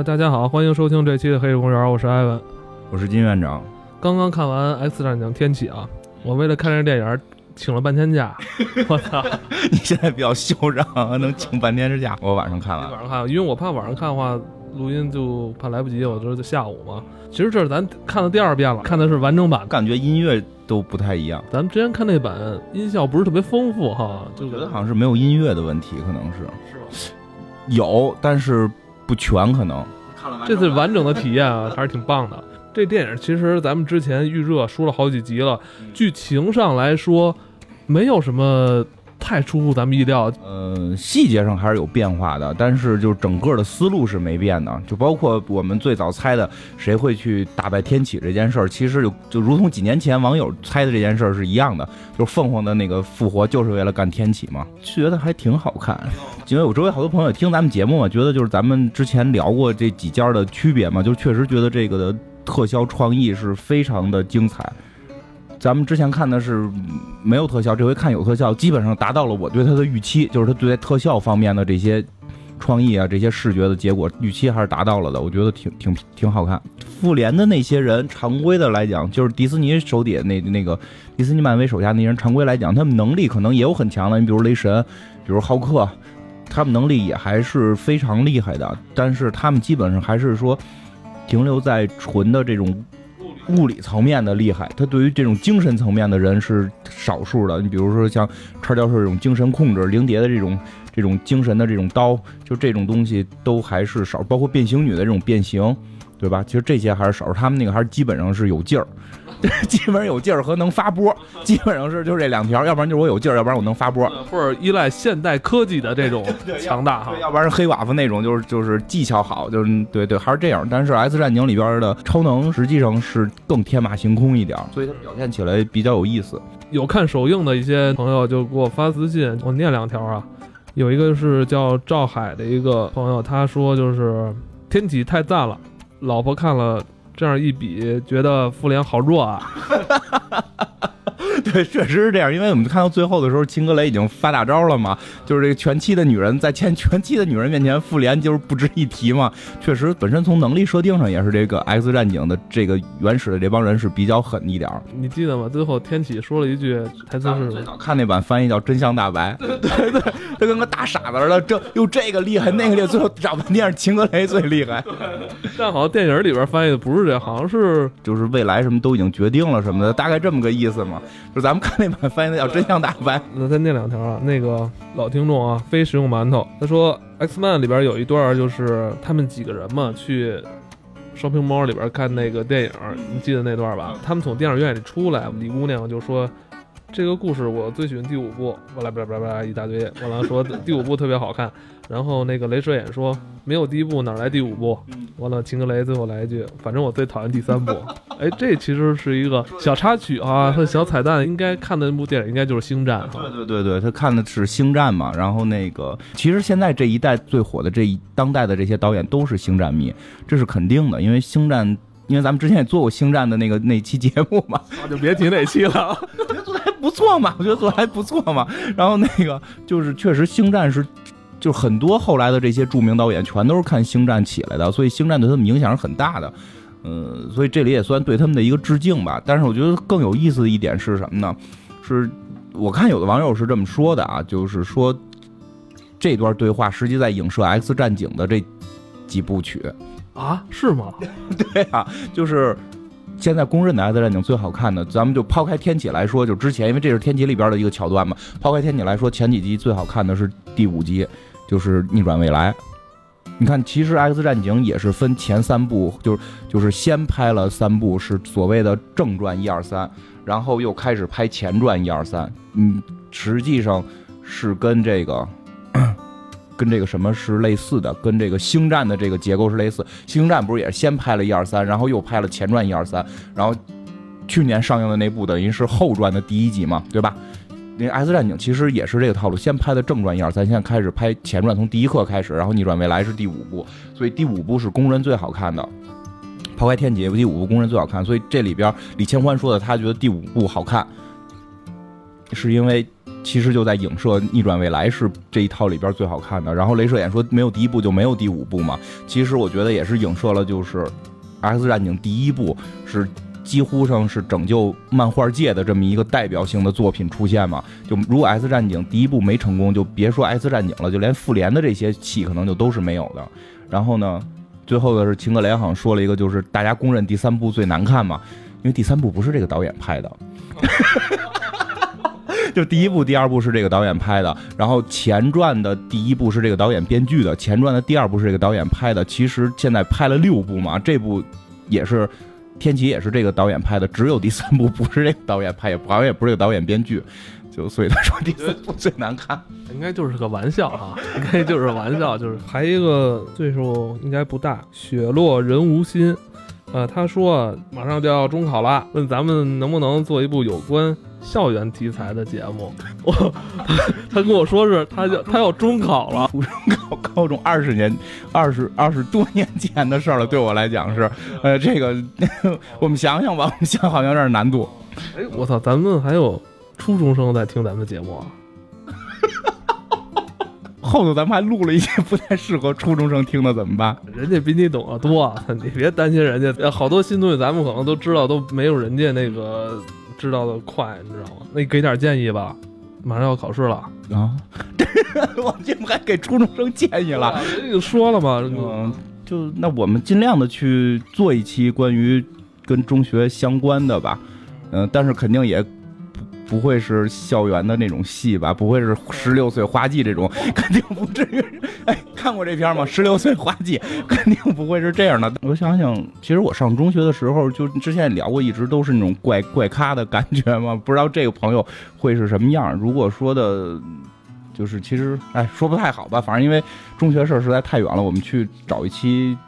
啊，大家好，欢迎收听这期的《黑水公园》，我是艾文，我是金院长。刚刚看完《X 战警：天启》啊，我为了看这电影请了半天假。我操！你现在比较嚣张，能请半天之假。我晚上看完，晚上看，因为我怕晚上看的话，录音就怕来不及，我就下午嘛。其实这是咱看的第二遍了，看的是完整版，感觉音乐都不太一样。咱们之前看那版音效不是特别丰富哈，就觉得好像是没有音乐的问题，可能是是吧？有，但是。不全可能，这次完整的体验啊，还是挺棒的。这电影其实咱们之前预热说了好几集了，剧情上来说，没有什么。太出乎咱们意料，呃，细节上还是有变化的，但是就是整个的思路是没变的，就包括我们最早猜的谁会去打败天启这件事儿，其实就就如同几年前网友猜的这件事儿是一样的，就是凤凰的那个复活就是为了干天启嘛，觉得还挺好看，因为我周围好多朋友听咱们节目嘛，觉得就是咱们之前聊过这几家的区别嘛，就确实觉得这个的特效创意是非常的精彩。咱们之前看的是没有特效，这回看有特效，基本上达到了我对它的预期，就是它对待特效方面的这些创意啊，这些视觉的结果预期还是达到了的，我觉得挺挺挺好看。复联的那些人，常规的来讲，就是迪士尼手底下那那个迪士尼漫威手下那些人，常规来讲，他们能力可能也有很强的，你比如雷神，比如浩克，他们能力也还是非常厉害的，但是他们基本上还是说停留在纯的这种。物理层面的厉害，他对于这种精神层面的人是少数的。你比如说像叉教授这种精神控制，灵蝶的这种这种精神的这种刀，就这种东西都还是少。包括变形女的这种变形，对吧？其实这些还是少数，他们那个还是基本上是有劲儿。基本上有劲儿和能发波，基本上是就这两条，要不然就是我有劲儿，要不然我能发波，或者依赖现代科技的这种 强大哈，要不然是黑寡妇那种，就是就是技巧好，就是对对，还是这样。但是 S 战警里边的超能实际上是更天马行空一点，所以它表现起来比较有意思。有看首映的一些朋友就给我发私信，我念两条啊，有一个是叫赵海的一个朋友，他说就是天启太赞了，老婆看了。这样一比，觉得复联好弱啊。对，确实是这样，因为我们看到最后的时候，秦格雷已经发大招了嘛，就是这个全妻的女人在前全 妻的女人面前，复联就是不值一提嘛。确实，本身从能力设定上也是这个 X 战警的这个原始的这帮人是比较狠一点你记得吗？最后天启说了一句台词是：看那版翻译叫“真相大白”。对对对，他跟个大傻子似的，这又这个厉害，那个厉害，最后找半天是秦格雷最厉害。但好像电影里边翻译的不是这，好像是就是未来什么都已经决定了什么的，大概这么个意思嘛。就咱们看那版翻译的叫“真相大白”，那再念两条啊。那个老听众啊，非食用馒头，他说《X Man》里边有一段，就是他们几个人嘛去 shopping mall 里边看那个电影，你记得那段吧？他们从电影院里出来，李姑娘就说。这个故事我最喜欢第五部，巴拉巴拉巴拉一大堆，完了说第五部特别好看，然后那个雷射眼说没有第一部哪来第五部，完了秦格雷最后来一句，反正我最讨厌第三部。哎，这其实是一个小插曲啊，和小彩蛋，应该看的那部电影应该就是《星战》。对对对对，他看的是《星战》嘛，然后那个其实现在这一代最火的这一当代的这些导演都是《星战》迷，这是肯定的，因为《星战》。因为咱们之前也做过星战的那个那期节目嘛，就别提那期了。我觉得做的还不错嘛，我觉得做的还不错嘛。然后那个就是确实星战是，就很多后来的这些著名导演全都是看星战起来的，所以星战对他们影响是很大的。嗯，所以这里也算对他们的一个致敬吧。但是我觉得更有意思的一点是什么呢？是我看有的网友是这么说的啊，就是说这段对话实际在影射《X 战警》的这几部曲。啊，是吗？对啊，就是现在公认的《X 战警》最好看的，咱们就抛开天启来说，就之前，因为这是天启里边的一个桥段嘛。抛开天启来说，前几集最好看的是第五集，就是逆转未来。你看，其实《X 战警》也是分前三部，就是就是先拍了三部是所谓的正传一二三，然后又开始拍前传一二三。嗯，实际上是跟这个。跟这个什么是类似的？跟这个星战的这个结构是类似。星战不是也是先拍了一二三，然后又拍了前传一二三，然后去年上映的那部等于是后传的第一集嘛，对吧？那 X 战警其实也是这个套路，先拍的正传一二三，现在开始拍前传，从第一课开始，然后逆转未来是第五部，所以第五部是公认最好看的。抛开天劫，第五部公认最好看，所以这里边李千欢说的，他觉得第五部好看，是因为。其实就在影射《逆转未来》是这一套里边最好看的。然后镭射眼说没有第一部就没有第五部嘛，其实我觉得也是影射了，就是《X 战警》第一部是几乎上是拯救漫画界的这么一个代表性的作品出现嘛。就如果《X 战警》第一部没成功，就别说《X 战警》了，就连复联的这些戏可能就都是没有的。然后呢，最后的是秦格雷好像说了一个，就是大家公认第三部最难看嘛，因为第三部不是这个导演拍的。就第一部、第二部是这个导演拍的，然后前传的第一部是这个导演编剧的，前传的第二部是这个导演拍的。其实现在拍了六部嘛，这部也是天启也是这个导演拍的，只有第三部不是这个导演拍，也好像也不是这个导演编剧，就所以他说第三部最难看，应该就是个玩笑哈，应该就是玩笑，就是还一个岁数应该不大，雪落人无心，呃，他说马上就要中考了，问咱们能不能做一部有关。校园题材的节目，我他跟我说是他要他要中考了，初中考高中二十年二十二十多年前的事儿了，对我来讲是，呃，这个 我们想想吧，我们想好像有点难度。哎，我操，咱们还有初中生在听咱们节目啊！后头咱们还录了一些不太适合初中生听的，怎么办？人家比你懂得多，你别担心人家，好多新东西咱们可能都知道，都没有人家那个。知道的快，你知道吗？那你给点建议吧，马上要考试了啊！我这不还给初中生建议了，人就说了嘛，嗯，就那我们尽量的去做一期关于跟中学相关的吧，嗯，但是肯定也。不会是校园的那种戏吧？不会是十六岁花季这种，肯定不至于。哎，看过这片吗？十六岁花季肯定不会是这样的。我想想，其实我上中学的时候，就之前也聊过，一直都是那种怪怪咖的感觉嘛。不知道这个朋友会是什么样。如果说的，就是其实哎，说不太好吧。反正因为中学事儿实在太远了，我们去找一期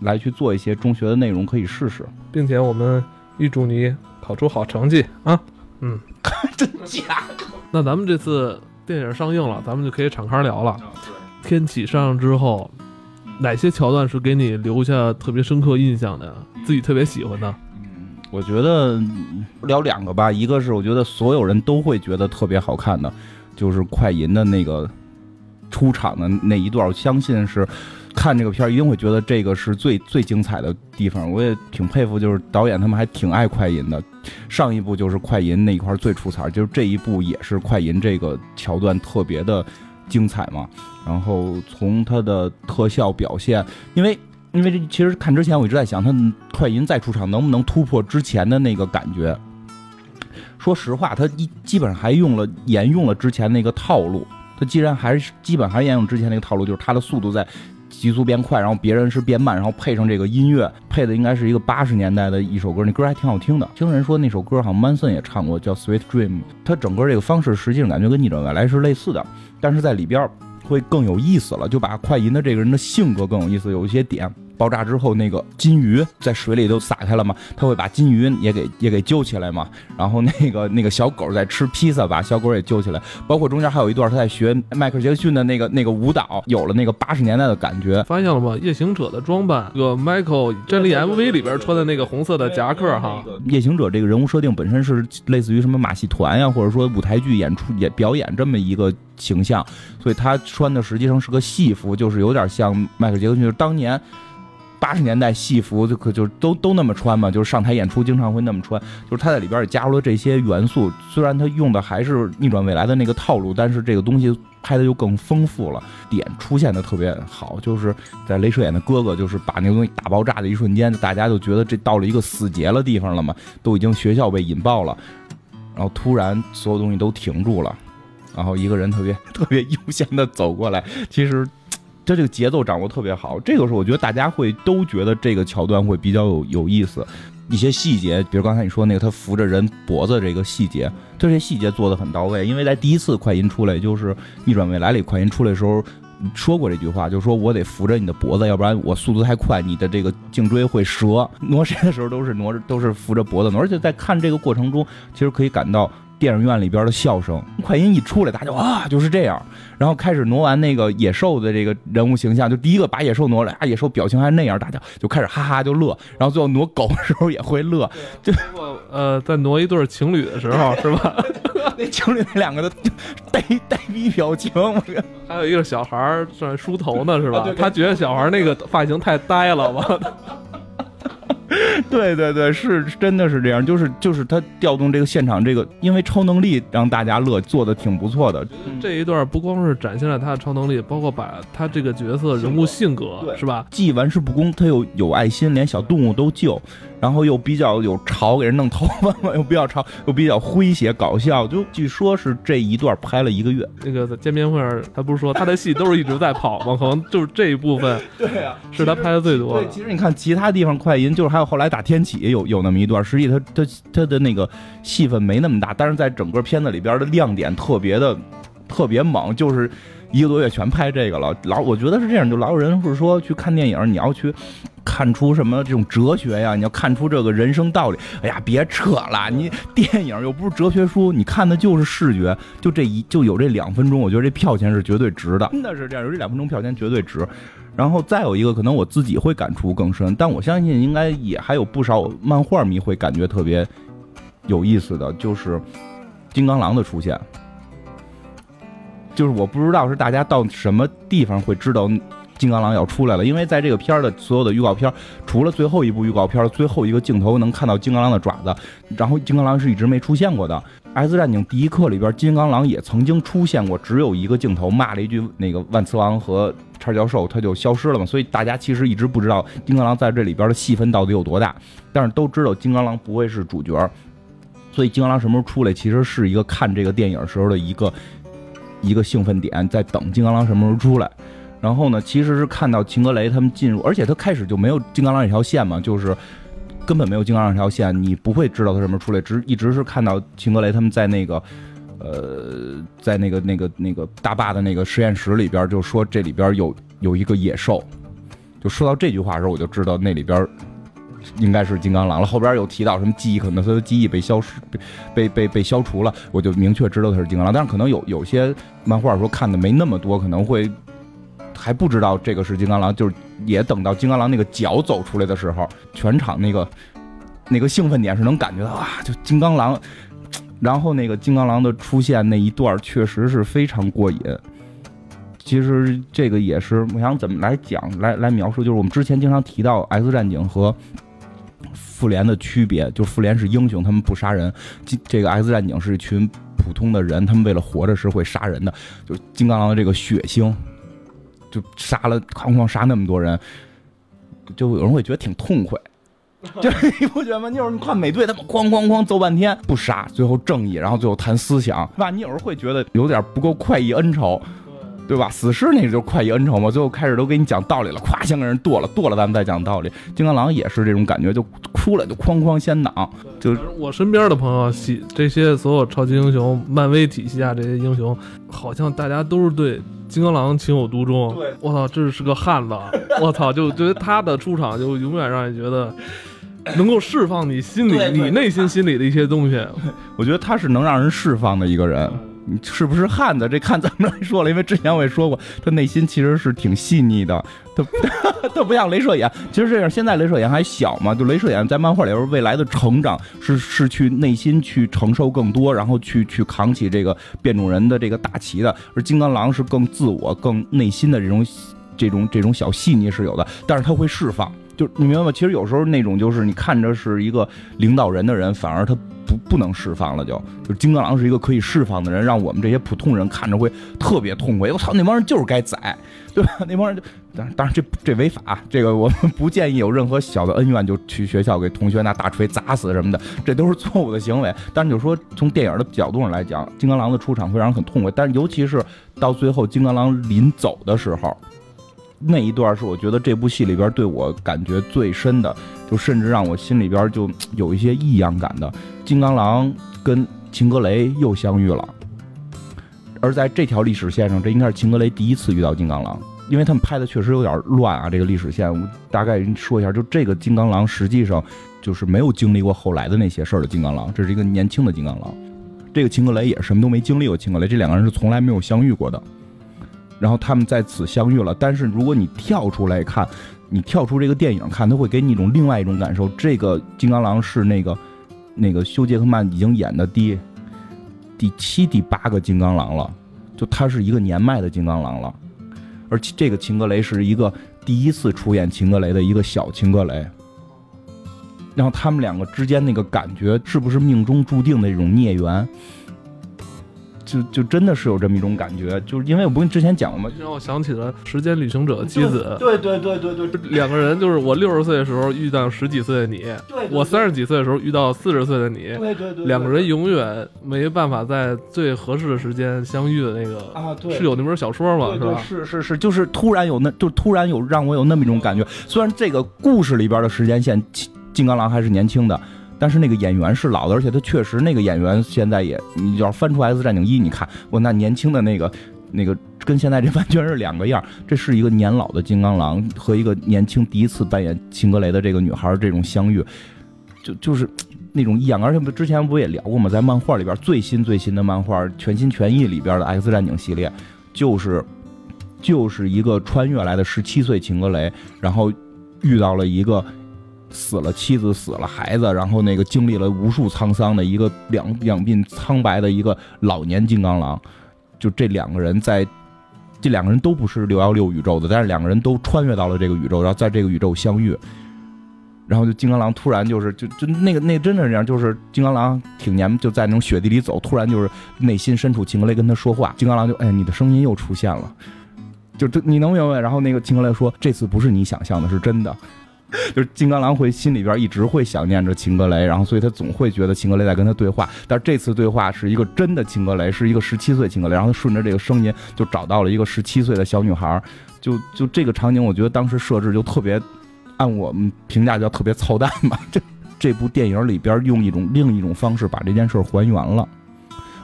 来去做一些中学的内容，可以试试。并且我们预祝你考出好成绩啊！嗯，真假？那咱们这次电影上映了，咱们就可以敞开聊了。天启上映之后，哪些桥段是给你留下特别深刻印象的？自己特别喜欢的？嗯，我觉得聊两个吧。一个是我觉得所有人都会觉得特别好看的，就是快银的那个出场的那一段，我相信是。看这个片儿一定会觉得这个是最最精彩的地方。我也挺佩服，就是导演他们还挺爱快银的。上一部就是快银那一块最出彩，就是这一部也是快银这个桥段特别的精彩嘛。然后从它的特效表现，因为因为这其实看之前我一直在想，他快银再出场能不能突破之前的那个感觉？说实话，他一基本上还用了沿用了之前那个套路。他既然还是基本还沿用之前那个套路，就是他的速度在。急速变快，然后别人是变慢，然后配上这个音乐，配的应该是一个八十年代的一首歌，那歌还挺好听的。听人说那首歌好像 Manson 也唱过，叫《Sweet Dream》。它整个这个方式实际上感觉跟逆转未来是类似的，但是在里边会更有意思了，就把快银的这个人的性格更有意思，有一些点。爆炸之后，那个金鱼在水里都撒开了嘛，他会把金鱼也给也给救起来嘛。然后那个那个小狗在吃披萨，把小狗也救起来。包括中间还有一段他在学迈克尔杰克逊的那个那个舞蹈，有了那个 八十年代的感觉。发现了吗？夜行者的装扮，这个 Michael 真理 MV 里边穿的那个红色的夹克哈。夜行者这个人物设定本身是类似于什么马戏团呀，或者说舞台剧演出演表演这么一个形象，所以他穿的实际上是个戏服，就是有点像迈克尔杰克逊，就是当年。八十年代戏服就可就都都那么穿嘛，就是上台演出经常会那么穿。就是他在里边也加入了这些元素，虽然他用的还是逆转未来的那个套路，但是这个东西拍的就更丰富了，点出现的特别好。就是在镭射眼的哥哥就是把那个东西打爆炸的一瞬间，大家就觉得这到了一个死结了地方了嘛，都已经学校被引爆了，然后突然所有东西都停住了，然后一个人特别 特别悠闲的走过来，其实。他这个节奏掌握特别好，这个时候我觉得大家会都觉得这个桥段会比较有有意思，一些细节，比如刚才你说那个他扶着人脖子这个细节，这些细节做的很到位。因为在第一次快银出来，就是逆转未来里快银出来的时候说过这句话，就是说我得扶着你的脖子，要不然我速度太快，你的这个颈椎会折。挪谁的时候都是挪着，都是扶着脖子挪，而且在看这个过程中，其实可以感到。电影院里边的笑声，快音一出来，大家就啊，就是这样。然后开始挪完那个野兽的这个人物形象，就第一个把野兽挪了，啊，野兽表情还那样，大家就开始哈哈就乐。然后最后挪狗的时候也会乐，就呃，在挪一对情侣的时候是吧？那情侣那两个的呆呆逼表情，还有一个小孩在梳头呢，是吧他觉得小孩那个发型太呆了吧？对对对，是真的是这样，就是就是他调动这个现场这个，因为超能力让大家乐，做的挺不错的。这一段不光是展现了他的超能力，包括把他这个角色人物性格对是吧？既玩世不恭，他又有爱心，连小动物都救，然后又比较有潮，给人弄头发嘛，又比较潮，又比较诙谐搞笑。就据说是这一段拍了一个月。那个在见面会上，他不是说他的戏都是一直在跑吗？可能就是这一部分 对呀、是他拍的最多对，的。其实你看其他地方快银，就是还有后来打天启有有那么一段，实际他他他的那个戏份没那么大，但是在整个片子里边的亮点特别的特别猛，就是一个多月全拍这个了。老我觉得是这样，就老有人是说去看电影，你要去。看出什么这种哲学呀？你要看出这个人生道理。哎呀，别扯了，你电影又不是哲学书，你看的就是视觉，就这一就有这两分钟，我觉得这票钱是绝对值的，真的是这样，有这两分钟票钱绝对值。然后再有一个，可能我自己会感触更深，但我相信应该也还有不少漫画迷会感觉特别有意思的，就是金刚狼的出现。就是我不知道是大家到什么地方会知道金刚狼要出来了，因为在这个片儿的所有的预告片儿，除了最后一部预告片儿最后一个镜头能看到金刚狼的爪子，然后金刚狼是一直没出现过的。《X 战警：第一课》里边，金刚狼也曾经出现过，只有一个镜头骂了一句那个万磁王和叉教授，他就消失了嘛。所以大家其实一直不知道金刚狼在这里边的戏份到底有多大，但是都知道金刚狼不会是主角，所以金刚狼什么时候出来，其实是一个看这个电影时候的一个一个兴奋点，在等金刚狼什么时候出来。然后呢，其实是看到秦格雷他们进入，而且他开始就没有金刚狼这条线嘛，就是根本没有金刚狼这条线，你不会知道他什么时候出来，只一直是看到秦格雷他们在那个。呃，在那个那个那个大坝的那个实验室里边，就说这里边有有一个野兽，就说到这句话的时候，我就知道那里边应该是金刚狼了。后边有提到什么记忆，可能他的记忆被消失、被被被消除了，我就明确知道他是金刚狼。但是可能有有些漫画说看的没那么多，可能会还不知道这个是金刚狼，就是也等到金刚狼那个脚走出来的时候，全场那个那个兴奋点是能感觉到啊，就金刚狼。然后那个金刚狼的出现那一段确实是非常过瘾。其实这个也是我想怎么来讲来来描述，就是我们之前经常提到 X 战警和复联的区别，就是复联是英雄，他们不杀人；金这个 X 战警是一群普通的人，他们为了活着是会杀人的。就金刚狼的这个血腥，就杀了哐哐杀那么多人，就有人会觉得挺痛快。就是你不觉得吗？就是你看美队他们哐哐哐揍半天不杀，最后正义，然后最后谈思想，是吧？你有时候会觉得有点不够快意恩仇，对吧？死尸那个就是快意恩仇嘛，最后开始都给你讲道理了，咵先给人剁了，剁了咱们再讲道理。金刚狼也是这种感觉，就哭了就哐哐先挡，就是我身边的朋友喜这些所有超级英雄、漫威体系下这些英雄，好像大家都是对金刚狼情有独钟。对我操，这是个汉子！我操，就觉得他的出场就永远让你觉得能够释放你心里、你内心心里的一些东西。我觉得他是能让人释放的一个人。你是不是汉子？这看咱们来说了，因为之前我也说过，他内心其实是挺细腻的。他 他不像镭射眼，其实这样，现在镭射眼还小嘛，就镭射眼在漫画里边未来的成长是是去内心去承受更多，然后去去扛起这个变种人的这个大旗的。而金刚狼是更自我、更内心的这种这种这种小细腻是有的，但是他会释放。就你明白吗？其实有时候那种就是你看着是一个领导人的人，反而他不不能释放了就，就金刚狼是一个可以释放的人，让我们这些普通人看着会特别痛快。我操，那帮人就是该宰，对吧？那帮人就，当然当然这这违法，这个我们不建议有任何小的恩怨就去学校给同学拿大锤砸死什么的，这都是错误的行为。但是就说从电影的角度上来讲，金刚狼的出场会让人很痛快，但是尤其是到最后金刚狼临走的时候。那一段是我觉得这部戏里边对我感觉最深的，就甚至让我心里边就有一些异样感的。金刚狼跟秦格雷又相遇了，而在这条历史线上，这应该是秦格雷第一次遇到金刚狼，因为他们拍的确实有点乱啊。这个历史线，我大概说一下，就这个金刚狼实际上就是没有经历过后来的那些事儿的金刚狼，这是一个年轻的金刚狼。这个秦格雷也什么都没经历过，秦格雷这两个人是从来没有相遇过的。然后他们在此相遇了。但是如果你跳出来看，你跳出这个电影看，它会给你一种另外一种感受。这个金刚狼是那个那个休·杰克曼已经演的第第七、第八个金刚狼了，就他是一个年迈的金刚狼了，而且这个秦格雷是一个第一次出演秦格雷的一个小秦格雷。然后他们两个之间那个感觉，是不是命中注定的这种孽缘？就就真的是有这么一种感觉，就是因为我不跟之前讲了吗？让我想起了《时间旅行者》的妻子，对对对对对，两个人就是我六十岁的时候遇到十几岁的你，对我三十几岁的时候遇到四十岁的你，对对对，两个人永远没办法在最合适的时间相遇的那个啊，对，是有那本小说吗？是吧？是是是，就是突然有那，就突然有让我有那么一种感觉。虽然这个故事里边的时间线，金刚狼还是年轻的。但是那个演员是老的，而且他确实那个演员现在也，你要翻出《X 战警一》，你看我那年轻的那个那个跟现在这完全是两个样。这是一个年老的金刚狼和一个年轻第一次扮演秦格雷的这个女孩这种相遇，就就是那种异样。而且之前不也聊过吗？在漫画里边最新最新的漫画《全心全意》里边的《X 战警》系列，就是就是一个穿越来的十七岁秦格雷，然后遇到了一个。死了妻子，死了孩子，然后那个经历了无数沧桑的一个两两鬓苍白的一个老年金刚狼，就这两个人在，这两个人都不是六幺六宇宙的，但是两个人都穿越到了这个宇宙，然后在这个宇宙相遇，然后就金刚狼突然就是就就那个那真的是这样，就是金刚狼挺年就在那种雪地里走，突然就是内心深处秦格雷跟他说话，金刚狼就哎你的声音又出现了，就这你能明白？然后那个秦格雷说这次不是你想象的，是真的。就是金刚狼会心里边一直会想念着秦格雷，然后所以他总会觉得秦格雷在跟他对话。但是这次对话是一个真的秦格雷，是一个十七岁秦格雷，然后他顺着这个声音就找到了一个十七岁的小女孩。就就这个场景，我觉得当时设置就特别，按我们评价叫特别操蛋吧。这这部电影里边用一种另一种方式把这件事还原了，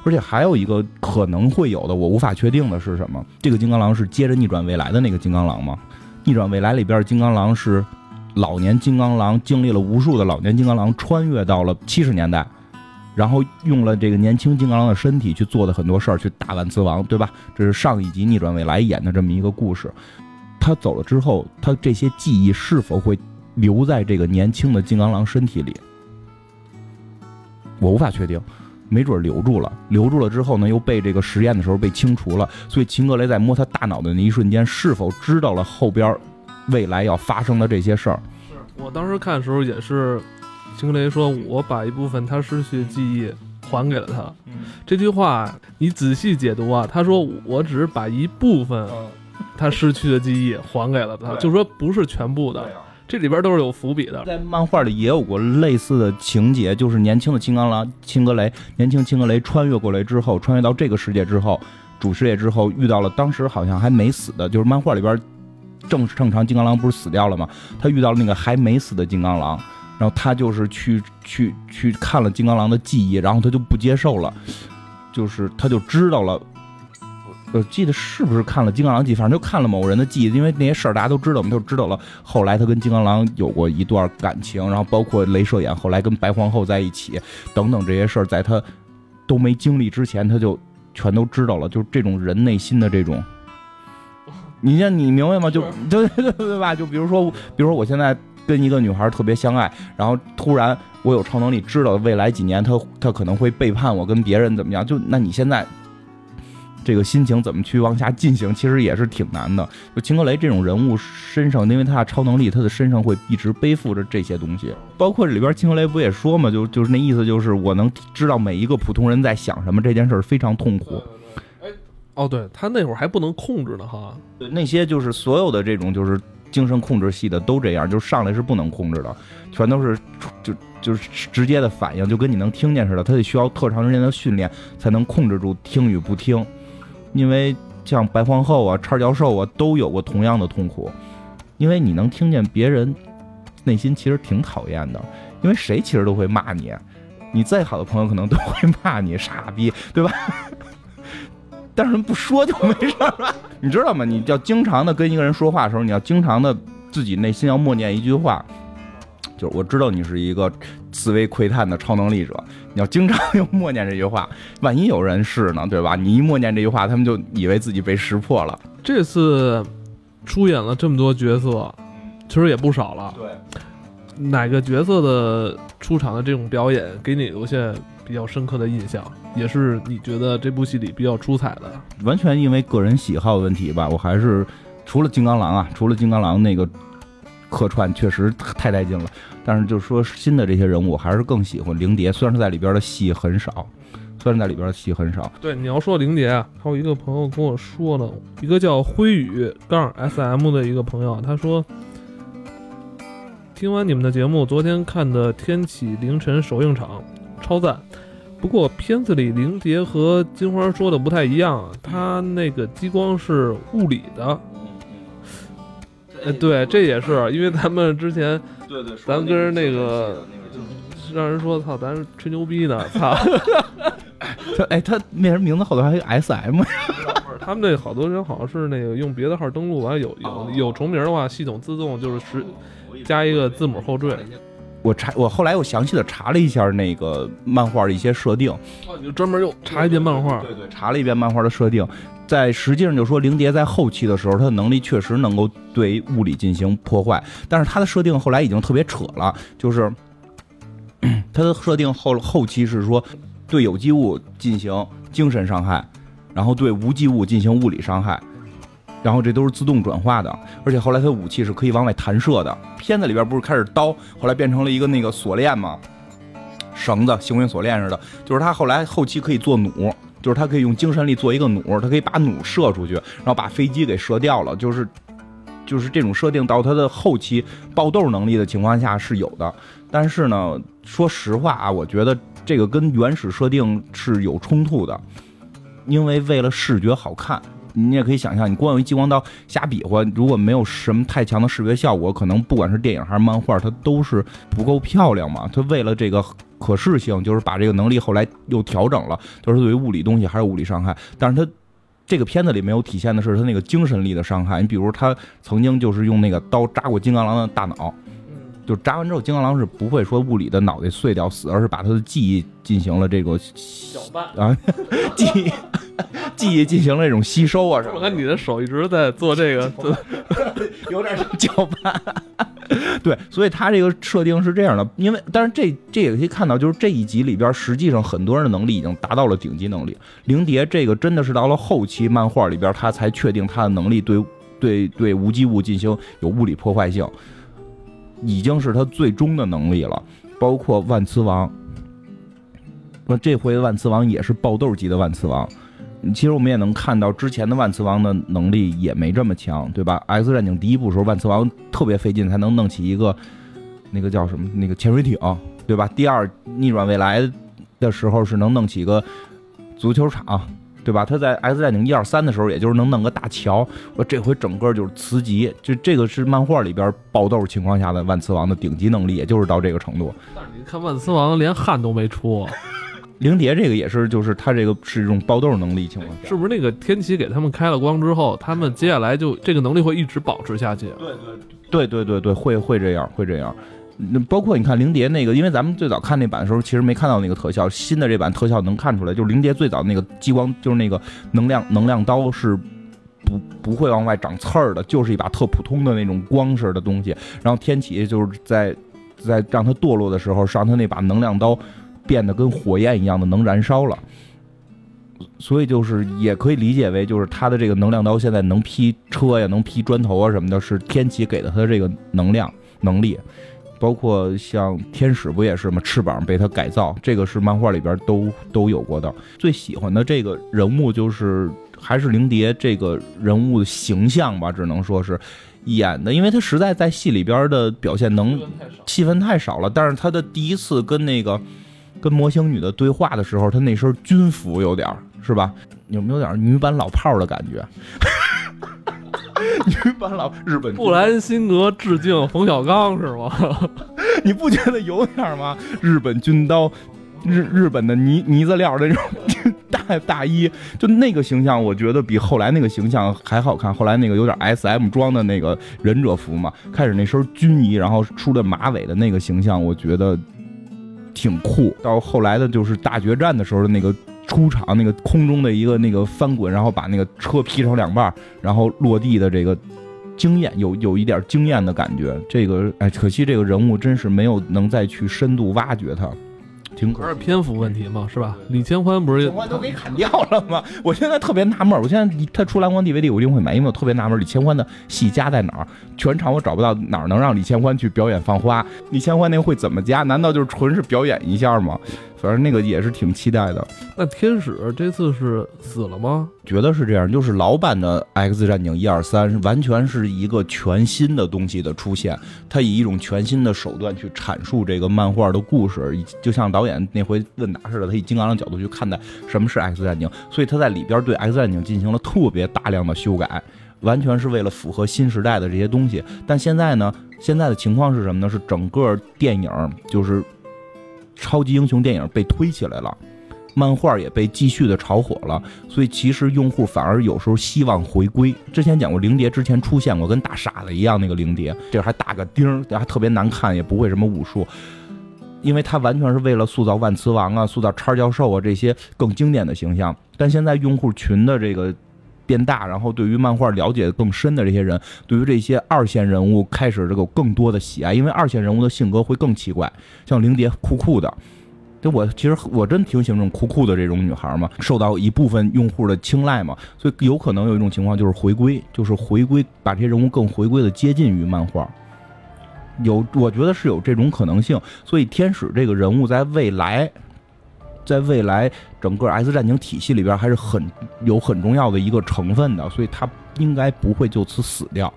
而且还有一个可能会有的，我无法确定的是什么？这个金刚狼是接着逆转未来的那个金刚狼吗？逆转未来里边金刚狼是。老年金刚狼经历了无数的老年金刚狼，穿越到了七十年代，然后用了这个年轻金刚狼的身体去做的很多事儿，去打万磁王，对吧？这是上一集逆转未来演的这么一个故事。他走了之后，他这些记忆是否会留在这个年轻的金刚狼身体里？我无法确定，没准留住了。留住了之后呢，又被这个实验的时候被清除了。所以秦格雷在摸他大脑的那一瞬间，是否知道了后边？未来要发生的这些事儿，是我当时看的时候也是，青格雷说：“我把一部分他失去的记忆还给了他。”这句话你仔细解读啊，他说：“我只是把一部分他失去的记忆还给了他，就说不是全部的。”这里边都是有伏笔的。在漫画里也有过类似的情节，就是年轻的青钢狼青格雷，年轻青格雷穿越过来之后，穿越到这个世界之后，主世界之后，遇到了当时好像还没死的，就是漫画里边。正正常金刚狼不是死掉了吗？他遇到了那个还没死的金刚狼，然后他就是去去去看了金刚狼的记忆，然后他就不接受了，就是他就知道了，我记得是不是看了金刚狼记，反正就看了某人的记忆，因为那些事儿大家都知道我们，就知道了。后来他跟金刚狼有过一段感情，然后包括镭射眼后来跟白皇后在一起等等这些事儿，在他都没经历之前，他就全都知道了。就是这种人内心的这种。你像你明白吗？就对对 对吧？就比如说，比如说我现在跟一个女孩特别相爱，然后突然我有超能力，知道未来几年她她可能会背叛我，跟别人怎么样？就那你现在这个心情怎么去往下进行？其实也是挺难的。就秦格雷这种人物身上，因为他的超能力，他的身上会一直背负着这些东西。包括里边秦格雷不也说嘛？就就是那意思，就是我能知道每一个普通人在想什么，这件事非常痛苦。哦，对他那会儿还不能控制呢，哈。对，那些就是所有的这种就是精神控制系的都这样，就上来是不能控制的，全都是就就是直接的反应，就跟你能听见似的。他得需要特长时间的训练才能控制住听与不听。因为像白皇后啊、叉教授啊都有过同样的痛苦，因为你能听见别人内心其实挺讨厌的，因为谁其实都会骂你，你再好的朋友可能都会骂你傻逼，对吧？但是不说就没事了，你知道吗？你要经常的跟一个人说话的时候，你要经常的自己内心要默念一句话，就是我知道你是一个思维窥探的超能力者，你要经常用 默念这句话。万一有人是呢，对吧？你一默念这句话，他们就以为自己被识破了。这次出演了这么多角色，其实也不少了。对，哪个角色的出场的这种表演给你留下比较深刻的印象，也是你觉得这部戏里比较出彩的？完全因为个人喜好的问题吧，我还是除了金刚狼啊，除了金刚狼那个客串确实太带劲了，但是就是说新的这些人物，我还是更喜欢灵蝶，虽然是在里边的戏很少。虽然在里边的戏很少，对你要说灵蝶啊，还有一个朋友跟我说了，一个叫辉宇杠 S M 的一个朋友，他说听完你们的节目，昨天看的天启凌晨首映场，超赞。不过片子里灵杰和金花说的不太一样，他那个激光是物理的。哎，对，这也是因为咱们之前，对对，咱跟那个让人说操，咱吹牛逼呢，操。他哎，他那人名字后头还有 S M 呀？他们那好多人好像是那个用别的号登录完有有有重名的话，系统自动就是是加一个字母后缀。我查我后来又详细的查了一下那个漫画的一些设定，哦，就专门又查一遍漫画，对对，查了一遍漫画的设定，在实际上就说灵蝶在后期的时候，他的能力确实能够对物理进行破坏，但是他的设定后来已经特别扯了，就是 他的设定后后期是说。对有机物进行精神伤害，然后对无机物进行物理伤害，然后这都是自动转化的，而且后来他武器是可以往外弹射的。片子里边不是开始刀，后来变成了一个那个锁链吗？绳子，行为锁链似的。就是他后来后期可以做弩，就是他可以用精神力做一个弩，他可以把弩射出去，然后把飞机给射掉了。就是就是这种设定到他的后期爆豆能力的情况下是有的，但是呢，说实话啊，我觉得。这个跟原始设定是有冲突的，因为为了视觉好看，你也可以想象，你光用激光刀瞎比划，如果没有什么太强的视觉效果，可能不管是电影还是漫画，它都是不够漂亮嘛。它为了这个可视性，就是把这个能力后来又调整了，就是对于物理东西还是物理伤害。但是它这个片子里没有体现的是他那个精神力的伤害。你比如他曾经就是用那个刀扎过金刚狼的大脑。就扎完之后，金刚狼是不会说物理的脑袋碎掉死，而是把他的记忆进行了这个搅拌啊，记忆记忆进行了这种吸收啊什么。我看你的手一直在做这个，有点搅拌。对，所以他这个设定是这样的，因为但是这这也可以看到，就是这一集里边，实际上很多人的能力已经达到了顶级能力。灵蝶这个真的是到了后期漫画里边，他才确定他的能力对对对无机物进行有物理破坏性。已经是他最终的能力了，包括万磁王。那这回万磁王也是爆豆级的万磁王。其实我们也能看到，之前的万磁王的能力也没这么强，对吧？X 战警第一部时候，万磁王特别费劲才能弄起一个那个叫什么那个潜水艇，对吧？第二逆转未来的时候是能弄起一个足球场。对吧？他在《X 战警》一二三的时候，也就是能弄个大桥。我这回整个就是磁极，就这个是漫画里边爆豆情况下的万磁王的顶级能力，也就是到这个程度。但是你看万磁王连汗都没出，灵蝶这个也是，就是他这个是一种爆豆能力情况下，是不是那个天启给他们开了光之后，他们接下来就这个能力会一直保持下去？对对对对对对，会会这样，会这样。那包括你看灵蝶那个，因为咱们最早看那版的时候，其实没看到那个特效。新的这版特效能看出来，就是灵蝶最早那个激光，就是那个能量能量刀是不不会往外长刺儿的，就是一把特普通的那种光似的东西。然后天启就是在在让它堕落的时候，让他那把能量刀变得跟火焰一样的能燃烧了。所以就是也可以理解为，就是他的这个能量刀现在能劈车呀，能劈砖头啊什么的，是天启给的他这个能量能力。包括像天使不也是吗？翅膀被他改造，这个是漫画里边都都有过的。最喜欢的这个人物就是还是灵蝶这个人物的形象吧，只能说是演的，因为他实在在戏里边的表现能戏份太少了。但是他的第一次跟那个跟魔形女的对话的时候，他那身军服有点是吧？有没有点女版老炮的感觉？女版老日本布兰辛格致敬冯小刚是吗？你不觉得有点吗？日本军刀，日日本的呢呢子料那种大大衣，就那个形象，我觉得比后来那个形象还好看。后来那个有点 S M 装的那个忍者服嘛，开始那身军衣，然后梳着马尾的那个形象，我觉得挺酷。到后来的就是大决战的时候的那个。出场那个空中的一个那个翻滚，然后把那个车劈成两半，然后落地的这个惊艳，有有一点惊艳的感觉。这个哎，可惜这个人物真是没有能再去深度挖掘他。挺可还是篇幅问题嘛，是吧？李千欢不是欢都给砍掉了吗？我现在特别纳闷，我现在他出蓝光 DVD 我一定会买，因为我特别纳闷李千欢的戏加在哪儿？全场我找不到哪儿能让李千欢去表演放花，李千欢那个会怎么加？难道就是纯是表演一下吗？反正那个也是挺期待的。那天使这次是死了吗？觉得是这样，就是老版的《X 战警》一二三，完全是一个全新的东西的出现。他以一种全新的手段去阐述这个漫画的故事，就像导演那回问答似的，他以金刚的角度去看待什么是 X 战警，所以他在里边对 X 战警进行了特别大量的修改，完全是为了符合新时代的这些东西。但现在呢，现在的情况是什么呢？是整个电影就是。超级英雄电影被推起来了，漫画也被继续的炒火了，所以其实用户反而有时候希望回归。之前讲过，灵蝶之前出现过，跟大傻子一样那个灵蝶，这还打个钉，还特别难看，也不会什么武术，因为它完全是为了塑造万磁王啊、塑造叉教授啊这些更经典的形象。但现在用户群的这个变大，然后对于漫画了解更深的这些人，对于这些二线人物开始这个更多的喜爱，因为二线人物的性格会更奇怪，像灵蝶酷酷的，就我其实我真挺喜欢这种酷酷的这种女孩嘛，受到一部分用户的青睐嘛，所以有可能有一种情况就是回归，就是回归把这些人物更回归的接近于漫画，有我觉得是有这种可能性，所以天使这个人物在未来。在未来，整个 S 战警体系里边还是很有很重要的一个成分的，所以他应该不会就此死掉，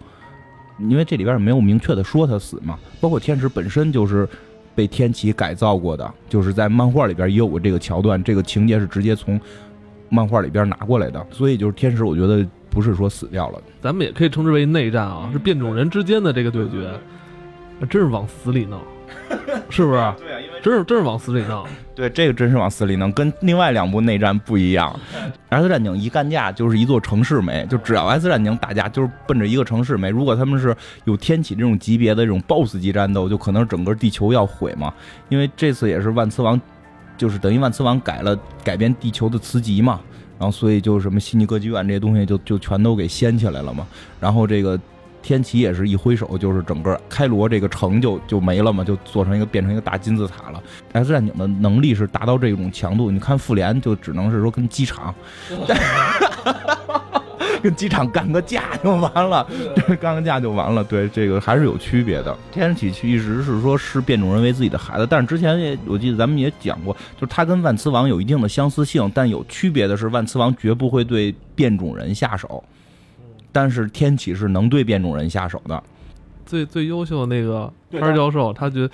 因为这里边也没有明确的说他死嘛。包括天使本身就是被天启改造过的，就是在漫画里边也有过这个桥段，这个情节是直接从漫画里边拿过来的，所以就是天使，我觉得不是说死掉了，咱们也可以称之为内战啊，是变种人之间的这个对决，真是往死里弄。是不是？对啊，因为真是真是往死里弄。对，这个真是往死里弄，跟另外两部内战不一样。X 战警一干架就是一座城市没，就只要 X 战警打架就是奔着一个城市没。如果他们是有天启这种级别的这种 BOSS 级战斗，就可能整个地球要毁嘛。因为这次也是万磁王，就是等于万磁王改了改变地球的磁极嘛，然后所以就什么悉尼歌剧院这些东西就就全都给掀起来了嘛。然后这个。天启也是一挥手，就是整个开罗这个城就就没了嘛，就做成一个变成一个大金字塔了。X 战警的能力是达到这种强度，你看复联就只能是说跟机场，跟机场干个架就完了，干个架就完了。对，这个还是有区别的。天启一直是说视变种人为自己的孩子，但是之前也我记得咱们也讲过，就是他跟万磁王有一定的相似性，但有区别的是，万磁王绝不会对变种人下手。但是天启是能对变种人下手的，最最优秀的那个潘教授，他觉得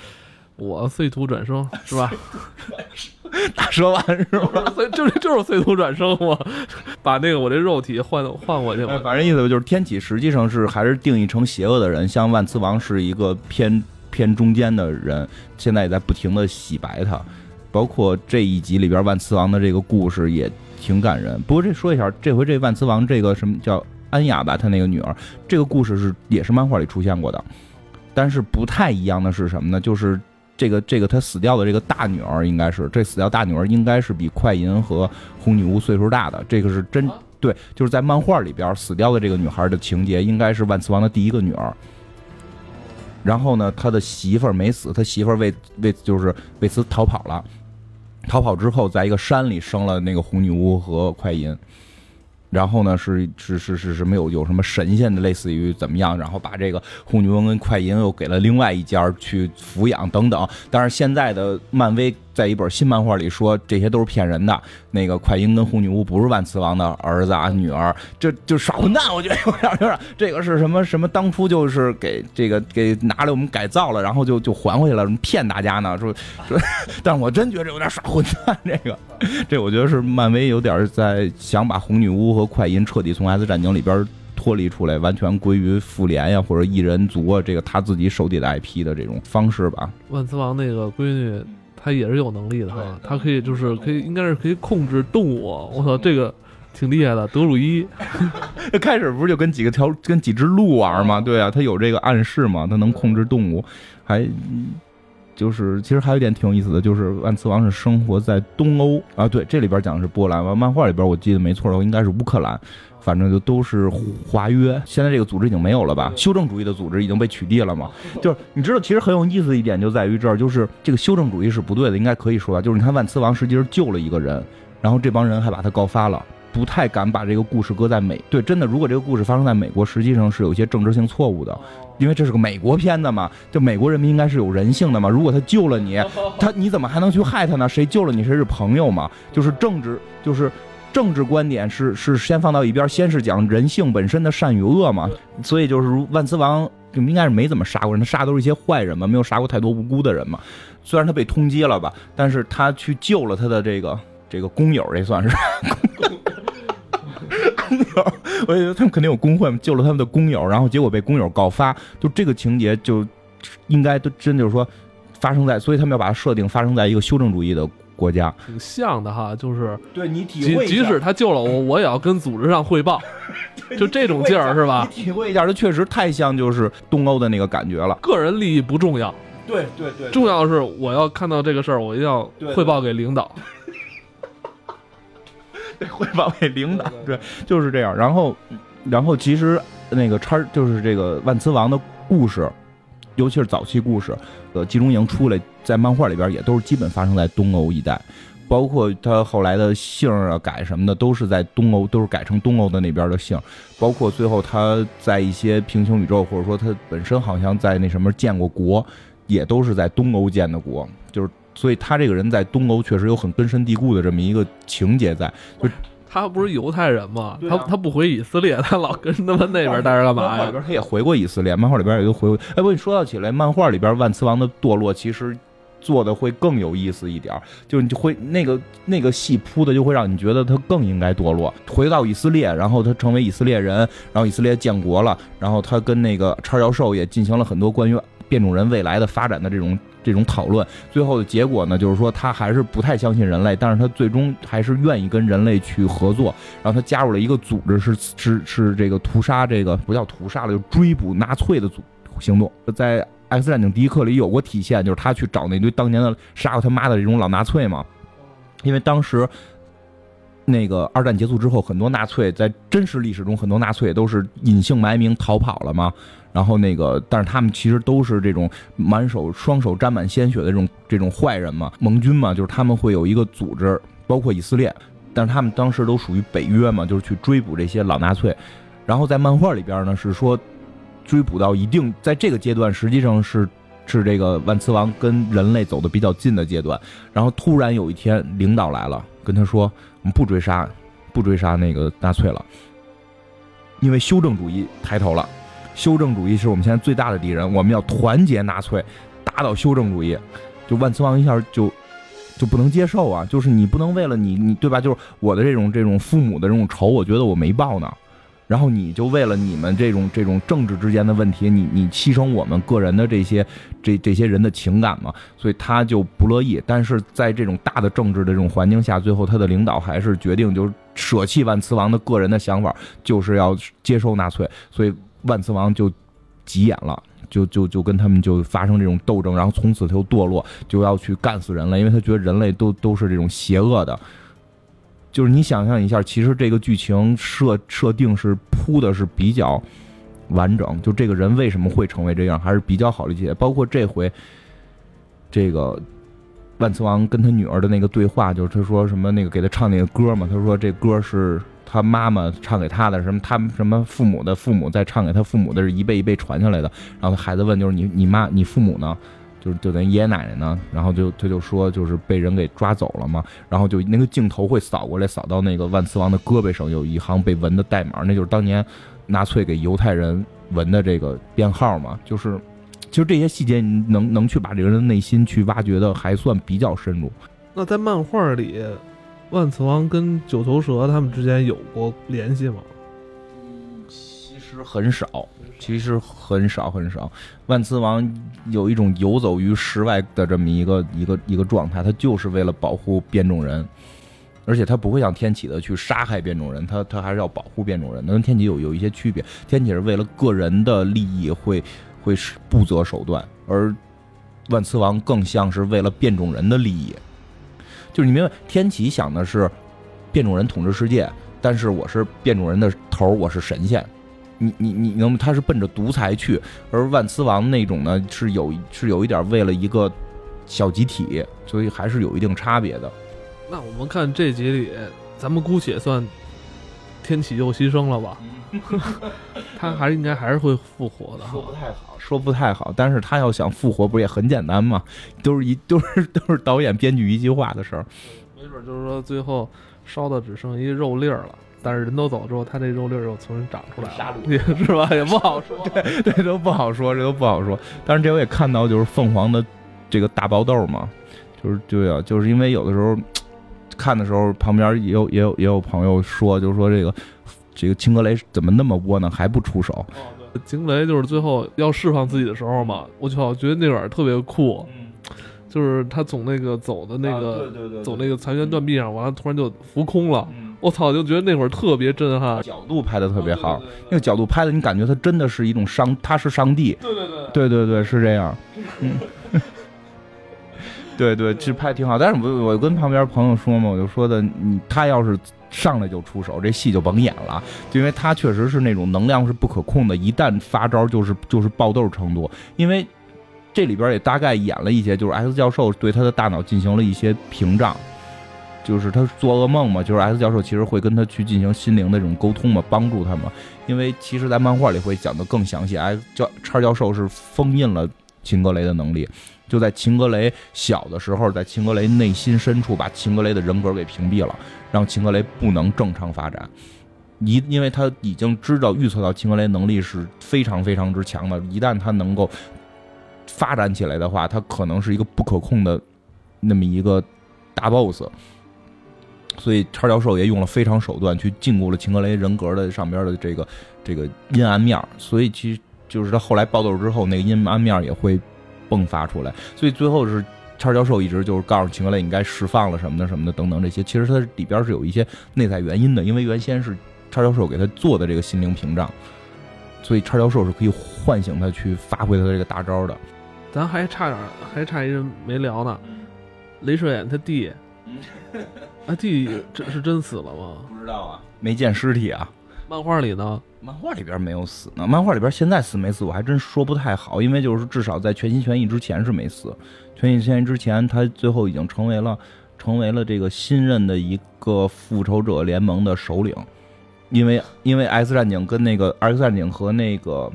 我碎土转生 是吧？大蛇丸是吧？就是就是碎土转生嘛，把那个我这肉体换换过去了。反正意思就是天启实际上是还是定义成邪恶的人，像万磁王是一个偏偏中间的人，现在也在不停的洗白他。包括这一集里边万磁王的这个故事也挺感人。不过这说一下，这回这万磁王这个什么叫？安雅吧，她那个女儿，这个故事是也是漫画里出现过的，但是不太一样的是什么呢？就是这个这个她死掉的这个大女儿，应该是这死掉大女儿应该是比快银和红女巫岁数大的，这个是真对，就是在漫画里边死掉的这个女孩的情节，应该是万磁王的第一个女儿。然后呢，他的媳妇儿没死，他媳妇儿为为就是为此逃跑了，逃跑之后，在一个山里生了那个红女巫和快银。然后呢，是是是是什么有有什么神仙的，类似于怎么样？然后把这个红女巫跟快银又给了另外一家去抚养等等。但是现在的漫威。在一本新漫画里说这些都是骗人的，那个快银跟红女巫不是万磁王的儿子啊女儿，就就耍混蛋，我觉得有点有点，这个是什么什么？当初就是给这个给拿来我们改造了，然后就就还回去了，骗大家呢，说说，但我真觉得有点耍混蛋，这个 这我觉得是漫威有点在想把红女巫和快银彻底从 S 战警里边脱离出来，完全归于复联呀或者异人族啊这个他自己手底的 IP 的这种方式吧。万磁王那个闺女。他也是有能力的哈，他可以就是可以，应该是可以控制动物。我操，这个挺厉害的。德鲁伊，开始不是就跟几个条跟几只鹿玩吗？对啊，他有这个暗示嘛，他能控制动物，还就是其实还有一点挺有意思的，就是万磁王是生活在东欧啊，对，这里边讲的是波兰，完漫画里边我记得没错的话应该是乌克兰，反正就都是华约。现在这个组织已经没有了吧？修正主义的组织已经被取缔了嘛？就是你知道，其实很有意思的一点就在于这儿，就是这个修正主义是不对的，应该可以说吧？就是你看万磁王实际上救了一个人，然后这帮人还把他告发了。不太敢把这个故事搁在美对，真的，如果这个故事发生在美国，实际上是有一些政治性错误的，因为这是个美国片子嘛，就美国人民应该是有人性的嘛。如果他救了你，他你怎么还能去害他呢？谁救了你谁是朋友嘛？就是政治，就是政治观点是是先放到一边，先是讲人性本身的善与恶嘛。所以就是如万磁王应该是没怎么杀过人，他杀的都是一些坏人嘛，没有杀过太多无辜的人嘛。虽然他被通缉了吧，但是他去救了他的这个这个工友，这算是。工友，我觉得他们肯定有工会嘛，救了他们的工友，然后结果被工友告发，就这个情节就应该都真就是说发生在，所以他们要把它设定发生在一个修正主义的国家，挺像的哈，就是对你体即即使他救了我，我也要跟组织上汇报，就这种劲儿是吧？体会一下，他确实太像就是东欧的那个感觉了。个人利益不重要，对对对，重要的是我要看到这个事儿，我一定要汇报给领导。汇报给领导，对，就是这样。然后，然后其实那个叉就是这个万磁王的故事，尤其是早期故事，呃，集中营出来，在漫画里边也都是基本发生在东欧一带，包括他后来的姓啊改什么的，都是在东欧，都是改成东欧的那边的姓。包括最后他在一些平行宇宙，或者说他本身好像在那什么建过国，也都是在东欧建的国，就是。所以他这个人在东欧确实有很根深蒂固的这么一个情节在，就他不是犹太人吗？他他不回以色列，他老跟他们那边待着干嘛呀？里边他也回过以色列，漫画里边也都回过。哎，不，你说到起来，漫画里边万磁王的堕落其实做的会更有意思一点，就你就会那个那个戏铺的就会让你觉得他更应该堕落，回到以色列，然后他成为以色列人，然后以色列建国了，然后他跟那个叉教授也进行了很多关于变种人未来的发展的这种。这种讨论最后的结果呢，就是说他还是不太相信人类，但是他最终还是愿意跟人类去合作。然后他加入了一个组织，是是是这个屠杀，这个不叫屠杀了，就追捕纳粹的组行动。在《X 战警：第一课》里有过体现，就是他去找那堆当年的杀过他妈的这种老纳粹嘛。因为当时那个二战结束之后，很多纳粹在真实历史中，很多纳粹都是隐姓埋名逃跑了嘛。然后那个，但是他们其实都是这种满手双手沾满鲜血的这种这种坏人嘛，盟军嘛，就是他们会有一个组织，包括以色列，但是他们当时都属于北约嘛，就是去追捕这些老纳粹。然后在漫画里边呢，是说追捕到一定在这个阶段，实际上是是这个万磁王跟人类走的比较近的阶段。然后突然有一天，领导来了，跟他说：“我们不追杀，不追杀那个纳粹了，因为修正主义抬头了。”修正主义是我们现在最大的敌人，我们要团结纳粹，打倒修正主义。就万磁王一下就就不能接受啊！就是你不能为了你你对吧？就是我的这种这种父母的这种仇，我觉得我没报呢。然后你就为了你们这种这种政治之间的问题，你你牺牲我们个人的这些这这些人的情感嘛？所以他就不乐意。但是在这种大的政治的这种环境下，最后他的领导还是决定就舍弃万磁王的个人的想法，就是要接收纳粹。所以。万磁王就急眼了，就就就跟他们就发生这种斗争，然后从此就堕落，就要去干死人类，因为他觉得人类都都是这种邪恶的。就是你想象一下，其实这个剧情设设定是铺的是比较完整，就这个人为什么会成为这样，还是比较好理解。包括这回这个万磁王跟他女儿的那个对话，就是他说什么那个给他唱那个歌嘛，他说这歌是。他妈妈唱给他的什么？他什么父母的父母在唱给他父母的是一辈一辈传下来的。然后他孩子问，就是你你妈你父母呢？就是就等于爷爷奶奶呢？然后就他就说，就是被人给抓走了嘛。然后就那个镜头会扫过来，扫到那个万磁王的胳膊上有一行被纹的代码，那就是当年纳粹给犹太人纹的这个编号嘛。就是其实这些细节，你能能去把这个人的内心去挖掘的还算比较深入。那在漫画里。万磁王跟九头蛇他们之间有过联系吗？其实很少，其实很少很少。万磁王有一种游走于世外的这么一个一个一个状态，他就是为了保护变种人，而且他不会像天启的去杀害变种人，他他还是要保护变种人，跟天启有有一些区别。天启是为了个人的利益会会不择手段，而万磁王更像是为了变种人的利益，就是你明白，天启想的是变种人统治世界，但是我是变种人的头，我是神仙。你你你能，他是奔着独裁去，而万磁王那种呢是有是有一点为了一个小集体，所以还是有一定差别的。那我们看这集里，咱们姑且算天启又牺牲了吧，他还是应该还是会复活的。说不太好，说不太好，但是他要想复活，不是也很简单吗？都是一都是都是导演编剧一句话的事儿。没准就是说最后烧的只剩一肉粒儿了，但是人都走之后，他这肉粒儿又重新长出来了，是吧？也不好说。对，这都不好说，这都不好说。但是这我也看到，就是凤凰的这个大爆豆嘛，就是对啊，就是因为有的时候看的时候，旁边也有也有也有朋友说，就是说这个这个青格雷怎么那么窝囊，还不出手？青格雷就是最后要释放自己的时候嘛，我操，觉得那会儿特别酷，就是他从那个走的那个、啊对对走那个残垣断壁上，完了突然就浮空了，嗯我操，就觉得那会儿特别震撼。角度拍的特别好，那个角度拍的，你感觉他真的是一种上，他是上帝。对对对，对对对，是这样。嗯，对对，其实拍的挺好。但是我我跟旁边朋友说嘛，我就说的，你他要是上来就出手，这戏就甭演了，就因为他确实是那种能量是不可控的，一旦发招就是就是爆豆程度。因为这里边也大概演了一些，就是 S 教授对他的大脑进行了一些屏障。就是他做噩梦嘛，就是 S 教授其实会跟他去进行心灵的这种沟通嘛，帮助他嘛。因为其实，在漫画里会讲得更详细。，S 教叉教授是封印了秦格雷的能力，就在秦格雷小的时候，在秦格雷内心深处把秦格雷的人格给屏蔽了，让秦格雷不能正常发展。一，因为他已经知道预测到秦格雷能力是非常非常之强的，一旦他能够发展起来的话，他可能是一个不可控的那么一个大 boss。所以叉教授也用了非常手段去禁锢了秦格雷人格的上边的这个这个阴暗面，所以其实就是他后来爆豆之后，那个阴暗面也会迸发出来。所以最后是叉教授一直就是告诉秦格雷应该释放了什么的什么的等等这些，其实它里边是有一些内在原因的，因为原先是叉教授给他做的这个心灵屏障，所以叉教授是可以唤醒他去发挥他的这个大招的。咱还差点儿，还差一人没聊呢。镭射眼他弟，他弟这是真死了吗？不知道啊，没见尸体啊。漫画里呢？漫画里边没有死呢，漫画里边现在死没死我还真说不太好，因为就是至少在全心全意之前是没死，全心全意之前他最后已经成为了成为了这个新任的一个复仇者联盟的首领，因为因为 X 战警跟那个 X 战警和那个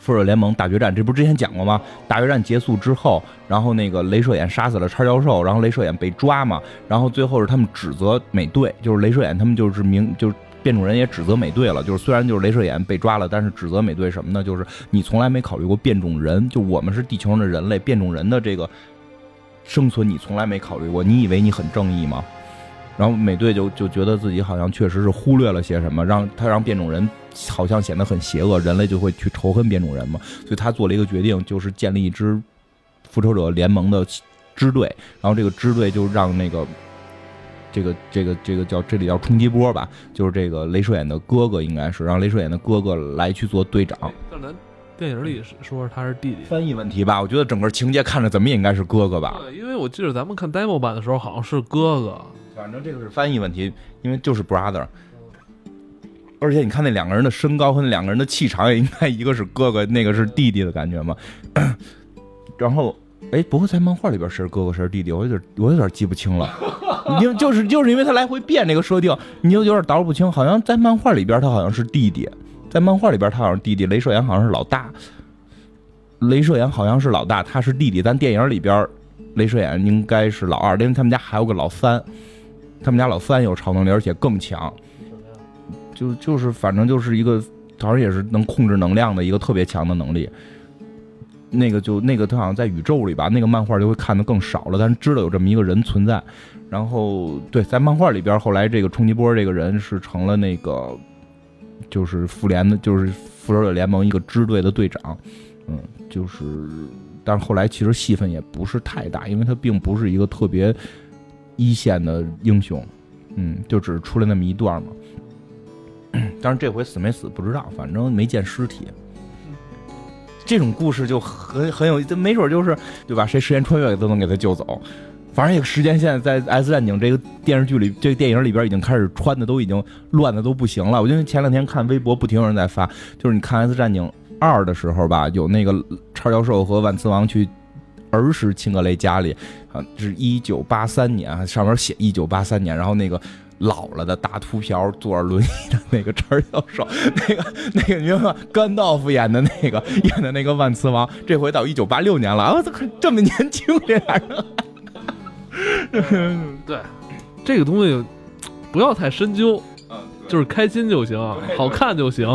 复仇者联盟大决战，这不是之前讲过吗？大决战结束之后，然后那个镭射眼杀死了叉教授，然后镭射眼被抓嘛，然后最后是他们指责美队，就是镭射眼他们就是明就是。变种人也指责美队了，就是虽然就是镭射眼被抓了，但是指责美队什么呢？就是你从来没考虑过变种人，就我们是地球上的人类，变种人的这个生存你从来没考虑过，你以为你很正义吗？然后美队就就觉得自己好像确实是忽略了些什么，让他让变种人好像显得很邪恶，人类就会去仇恨变种人嘛，所以他做了一个决定，就是建立一支复仇者联盟的支队，然后这个支队就让那个。这个这个这个叫这里叫冲击波吧，就是这个镭射眼的哥哥应该是让镭射眼的哥哥来去做队长。但咱电影里是说他是弟弟，翻译问题吧，我觉得整个情节看着怎么也应该是哥哥吧。对，因为我记得咱们看 demo 版的时候好像是哥哥，反正这个是翻译问题，因为就是 brother。而且你看那两个人的身高和那两个人的气场，也应该一个是哥哥，那个是弟弟的感觉嘛。然后，哎，不会在漫画里边谁是哥哥谁是弟弟，我有点我有点记不清了。因为就是就是因为他来回变这个设定，你就有点捣不清。好像在漫画里边他好像是弟弟，在漫画里边他好像是弟弟，镭射眼好像是老大。镭射眼好像是老大，他是弟弟。但电影里边，镭射眼应该是老二，因为他们家还有个老三，他们家老三有超能力，而且更强。就就是反正就是一个，好像也是能控制能量的一个特别强的能力。那个就那个他好像在宇宙里吧，那个漫画就会看的更少了，但是知道有这么一个人存在。然后对，在漫画里边，后来这个冲击波这个人是成了那个，就是复联的，就是复仇者联盟一个支队的队长。嗯，就是，但是后来其实戏份也不是太大，因为他并不是一个特别一线的英雄。嗯，就只是出来那么一段嘛。但是这回死没死不知道，反正没见尸体。这种故事就很很有，没准就是对吧？谁时间穿越都能给他救走。反正这个时间线在《X 战警》这个电视剧里，这个电影里边已经开始穿的都已经乱的都不行了。我觉得前两天看微博，不停有人在发，就是你看《X 战警二》的时候吧，有那个叉教授和万磁王去儿时秦格雷家里，啊，是一九八三年，上面写一九八三年，然后那个老了的大秃瓢坐着轮椅的那个陈教授，那个那个你明白吗？甘道夫演的那个演的那个万磁王，这回到一九八六年了啊，这这么年轻这俩人。对，这个东西不要太深究，就是开心就行，好看就行。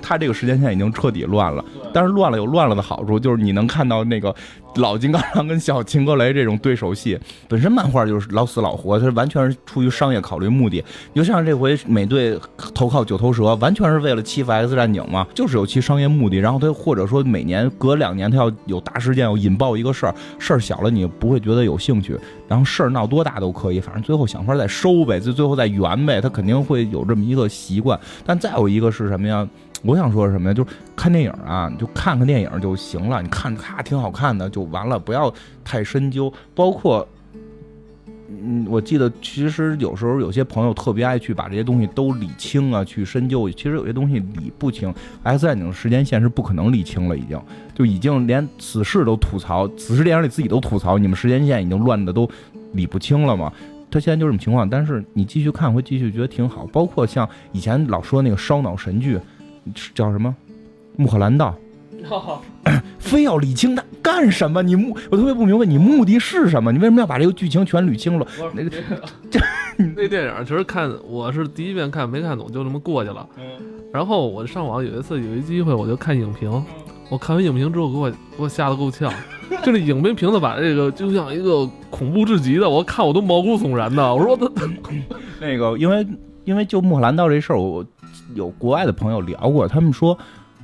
他这个时间线已经彻底乱了，但是乱了有乱了的好处，就是你能看到那个。老金刚狼跟小秦格雷这种对手戏，本身漫画就是老死老活，它完全是出于商业考虑目的。就像这回美队投靠九头蛇，完全是为了欺负 X 战警嘛，就是有其商业目的。然后他或者说每年隔两年他要有大事件，要引爆一个事儿，事儿小了你不会觉得有兴趣，然后事儿闹多大都可以，反正最后想法再收呗，就最后再圆呗，他肯定会有这么一个习惯。但再有一个是什么呀？我想说什么呀？就是看电影啊，你就看看电影就行了。你看咔挺好看的就完了，不要太深究。包括，嗯，我记得其实有时候有些朋友特别爱去把这些东西都理清啊，去深究。其实有些东西理不清。X 战警时间线是不可能理清了，已经就已经连死侍都吐槽，死侍电影里自己都吐槽，你们时间线已经乱的都理不清了嘛。他现在就这种情况，但是你继续看会继续觉得挺好。包括像以前老说那个烧脑神剧。叫什么？穆赫兰道，非要理清他干什么？你目我特别不明白，你目的是什么？你为什么要把这个剧情全捋清了？那个 这那电影其实看我是第一遍看没看懂，就这么过去了。然后我上网有一次有一机会，我就看影评。我看完影评之后，给我给我吓得够呛。就那影评评的把这个就像一个恐怖至极的，我看我都毛骨悚然的。我说他那个，因为因为就穆赫兰道这事儿，我。有国外的朋友聊过，他们说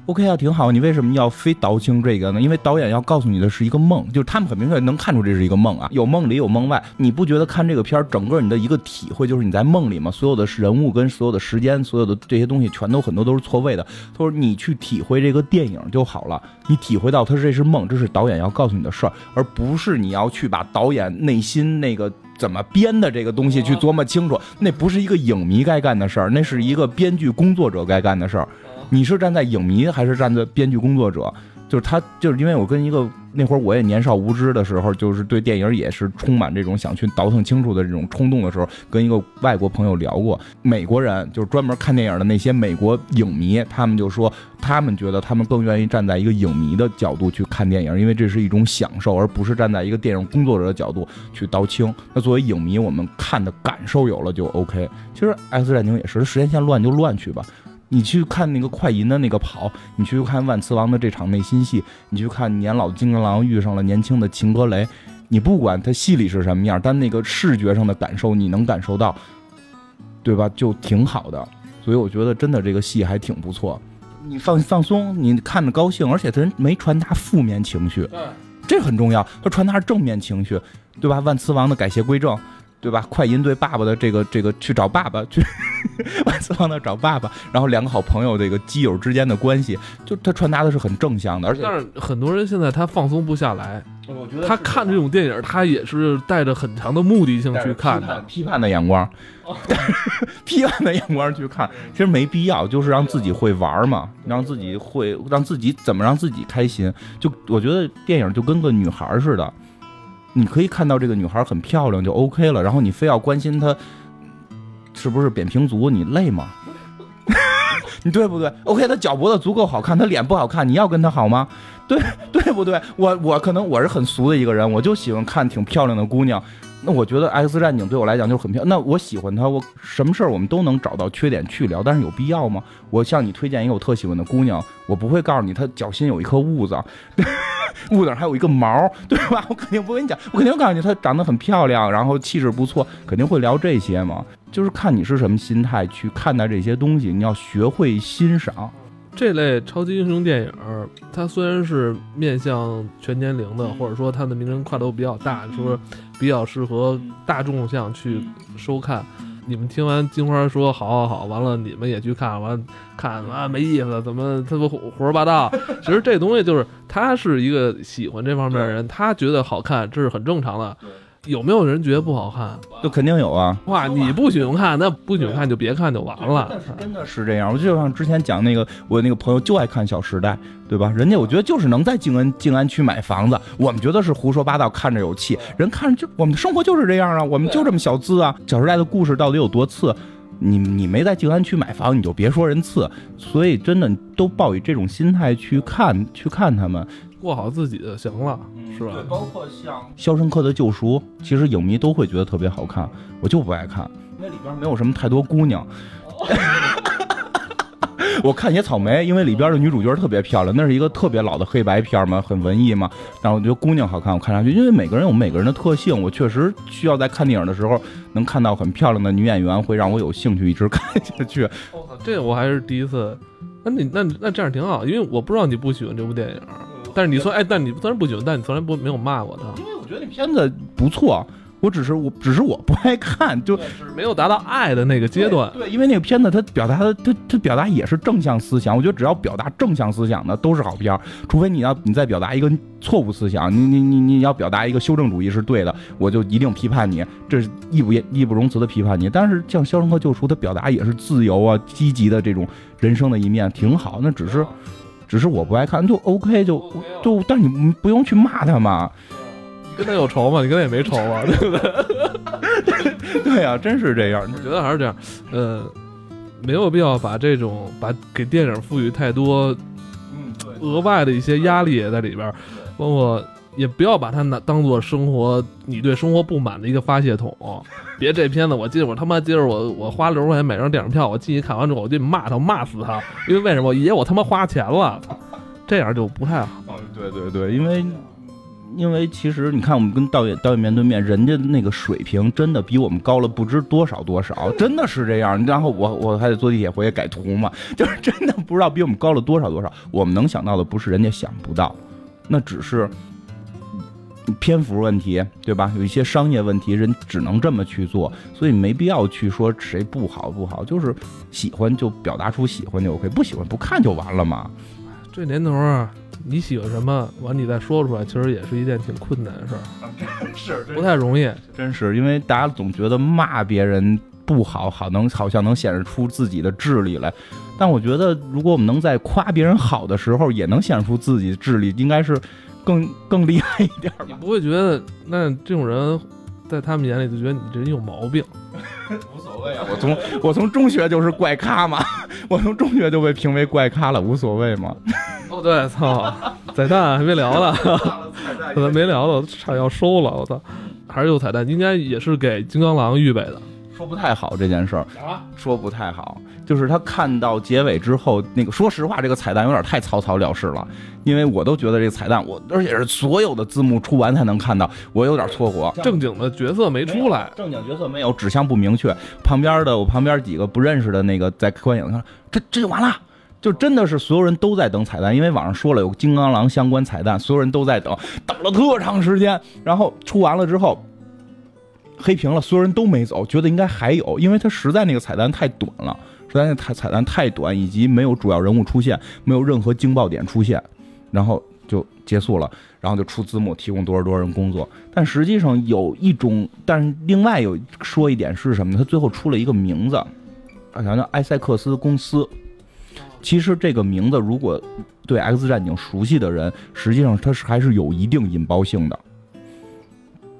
，OK 啊，挺好。你为什么要非倒清这个呢？因为导演要告诉你的是一个梦，就是他们很明确能看出这是一个梦啊，有梦里有梦外。你不觉得看这个片儿，整个你的一个体会就是你在梦里吗？所有的人物跟所有的时间，所有的这些东西，全都很多都是错位的。他说你去体会这个电影就好了，你体会到他这是梦，这是导演要告诉你的事儿，而不是你要去把导演内心那个。怎么编的这个东西去琢磨清楚，那不是一个影迷该干的事儿，那是一个编剧工作者该干的事儿。你是站在影迷还是站在编剧工作者？就是他，就是因为我跟一个。那会儿我也年少无知的时候，就是对电影也是充满这种想去倒腾清楚的这种冲动的时候，跟一个外国朋友聊过，美国人就是专门看电影的那些美国影迷，他们就说他们觉得他们更愿意站在一个影迷的角度去看电影，因为这是一种享受，而不是站在一个电影工作者的角度去刀清。那作为影迷，我们看的感受有了就 OK。其实《X 战警》也是，时间线乱就乱去吧。你去看那个快银的那个跑，你去看万磁王的这场内心戏，你去看年老的金刚狼遇上了年轻的秦格雷，你不管他戏里是什么样，但那个视觉上的感受你能感受到，对吧？就挺好的。所以我觉得真的这个戏还挺不错。你放放松，你看着高兴，而且他没传达负面情绪，这很重要。他传达是正面情绪，对吧？万磁王的改邪归正。对吧？快银对爸爸的这个这个去找爸爸去，万磁王那找爸爸，然后两个好朋友这个基友之间的关系，就他传达的是很正向的，而且但是很多人现在他放松不下来，我觉得他看这种电影，他也是带着很强的目的性去看的，批判的眼光，批判的眼光去看，其实没必要，就是让自己会玩嘛，让自己会让自己怎么让自己开心，就我觉得电影就跟个女孩似的。你可以看到这个女孩很漂亮就 OK 了，然后你非要关心她是不是扁平足，你累吗？你 对不对？OK，她脚脖子足够好看，她脸不好看，你要跟她好吗？对对不对？我我可能我是很俗的一个人，我就喜欢看挺漂亮的姑娘。那我觉得 X 战警对我来讲就是很漂亮。那我喜欢她，我什么事儿我们都能找到缺点去聊，但是有必要吗？我向你推荐一个我特喜欢的姑娘，我不会告诉你她脚心有一颗痦子。屋顶还有一个毛，对吧？我肯定不跟你讲，我肯定告诉你，她长得很漂亮，然后气质不错，肯定会聊这些嘛。就是看你是什么心态去看待这些东西，你要学会欣赏这类超级英雄电影。它虽然是面向全年龄的，或者说它的名人跨度比较大，说比较适合大众向去收看。你们听完金花说好好好，完了你们也去看，完了看啊没意思，怎么他妈胡胡说八道？其实这东西就是他是一个喜欢这方面的人，他觉得好看，这是很正常的。有没有人觉得不好看？就肯定有啊。哇，你不喜欢看，那不喜欢看就别看就完了。真的是这样。我就像之前讲那个，我那个朋友就爱看《小时代》，对吧？人家我觉得就是能在静安静安区买房子，我们觉得是胡说八道，看着有气。人看着就我们的生活就是这样啊，我们就这么小资啊。《小时代》的故事到底有多次？你你没在静安区买房，你就别说人次。所以真的都抱以这种心态去看去看他们。过好自己就行了，是吧？对，包括像《肖申克的救赎》，其实影迷都会觉得特别好看，我就不爱看，因为里边没有什么太多姑娘。我看些草莓，因为里边的女主角特别漂亮，那是一个特别老的黑白片嘛，很文艺嘛。但我觉得姑娘好看，我看上去，因为每个人有每个人的特性，我确实需要在看电影的时候能看到很漂亮的女演员，会让我有兴趣一直看下去。我操，这我还是第一次。那你那那这样挺好，因为我不知道你不喜欢这部电影。但是你说，哎，但你虽然不喜欢，但你从来不没有骂过他，因为我觉得那片子不错，我只是我只是我不爱看，就没有达到爱的那个阶段。对，因为那个片子它表达的，它它表达也是正向思想，我觉得只要表达正向思想的都是好片儿，除非你要你再表达一个错误思想，你你你你要表达一个修正主义是对的，我就一定批判你，这是义不义不容辞的批判你。但是像《肖申克救赎》，它表达也是自由啊、积极的这种人生的一面，挺好。那只是。只是我不爱看，就 OK，就就，但你不用去骂他嘛。你跟他有仇吗？你跟他也没仇啊，对不对？对呀，真是这样。我觉得还是这样，呃，没有必要把这种把给电影赋予太多嗯额外的一些压力也在里边，包括。也不要把它拿当做生活，你对生活不满的一个发泄筒。别这片子，我记得我他妈今儿我我花六十块钱买张电影票，我进去看完之后我就骂他，骂死他。因为为什么？爷我他妈花钱了，这样就不太好。对对对，因为因为其实你看，我们跟导演导演面对面，人家那个水平真的比我们高了不知多少多少，真的是这样。然后我我还得坐地铁回去改图嘛，就是真的不知道比我们高了多少多少。我们能想到的不是人家想不到，那只是。篇幅问题，对吧？有一些商业问题，人只能这么去做，所以没必要去说谁不好不好，就是喜欢就表达出喜欢就 OK，不喜欢不看就完了嘛。这年头啊，你喜欢什么，完你再说出来，其实也是一件挺困难的事儿，是不太容易。真是因为大家总觉得骂别人不好，好能好像能显示出自己的智力来，但我觉得如果我们能在夸别人好的时候，也能显示出自己的智力，应该是。更更厉害一点你不会觉得那这种人，在他们眼里就觉得你这人有毛病？无所谓啊，我从我从中学就是怪咖嘛，我从中学就被评为怪咖了，无所谓嘛。哦对，操，彩蛋还没聊呢，可能没聊了，差点要收了，我操，还是有彩蛋，应该也是给金刚狼预备的。说不太好这件事儿，说不太好，就是他看到结尾之后，那个说实话，这个彩蛋有点太草草了事了，因为我都觉得这个彩蛋，我而且是所有的字幕出完才能看到，我有点错过，正经的角色没出来，正经角色没有，指向不明确，旁边的我旁边几个不认识的那个在观影，看这这就完了，就真的是所有人都在等彩蛋，因为网上说了有金刚狼相关彩蛋，所有人都在等，等了特长时间，然后出完了之后。黑屏了，所有人都没走，觉得应该还有，因为他实在那个彩蛋太短了，实在那彩彩蛋太短，以及没有主要人物出现，没有任何惊爆点出现，然后就结束了，然后就出字幕，提供多少多少人工作。但实际上有一种，但是另外有说一点是什么呢？他最后出了一个名字，好像叫埃塞克斯公司。其实这个名字，如果对 X 战警熟悉的人，实际上它是还是有一定引爆性的。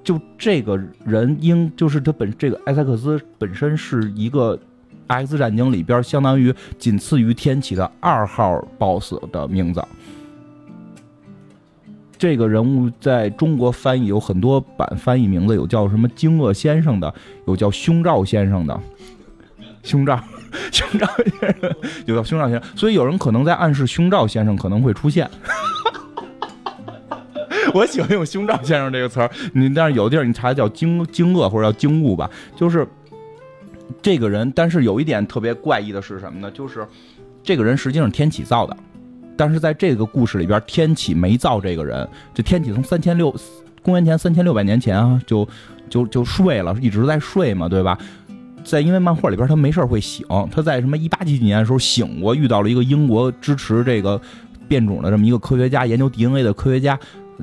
就这个人应就是他本这个埃塞克斯本身是一个 X 战警里边相当于仅次于天启的二号 BOSS 的名字。这个人物在中国翻译有很多版翻译名字，有叫什么惊愕先生的，有叫胸罩先生的，胸罩胸罩先生，有叫胸罩先生，所以有人可能在暗示胸罩先生可能会出现。我喜欢用“胸罩先生”这个词儿，你但是有地儿你查叫“惊惊愕”或者叫“惊悟”吧，就是这个人。但是有一点特别怪异的是什么呢？就是这个人实际上天启造的，但是在这个故事里边，天启没造这个人。这天启从三千六公元前三千六百年前啊，就就就睡了，一直在睡嘛，对吧？在因为漫画里边他没事会醒，他在什么一八几几年的时候醒过，遇到了一个英国支持这个变种的这么一个科学家，研究 DNA 的科学家，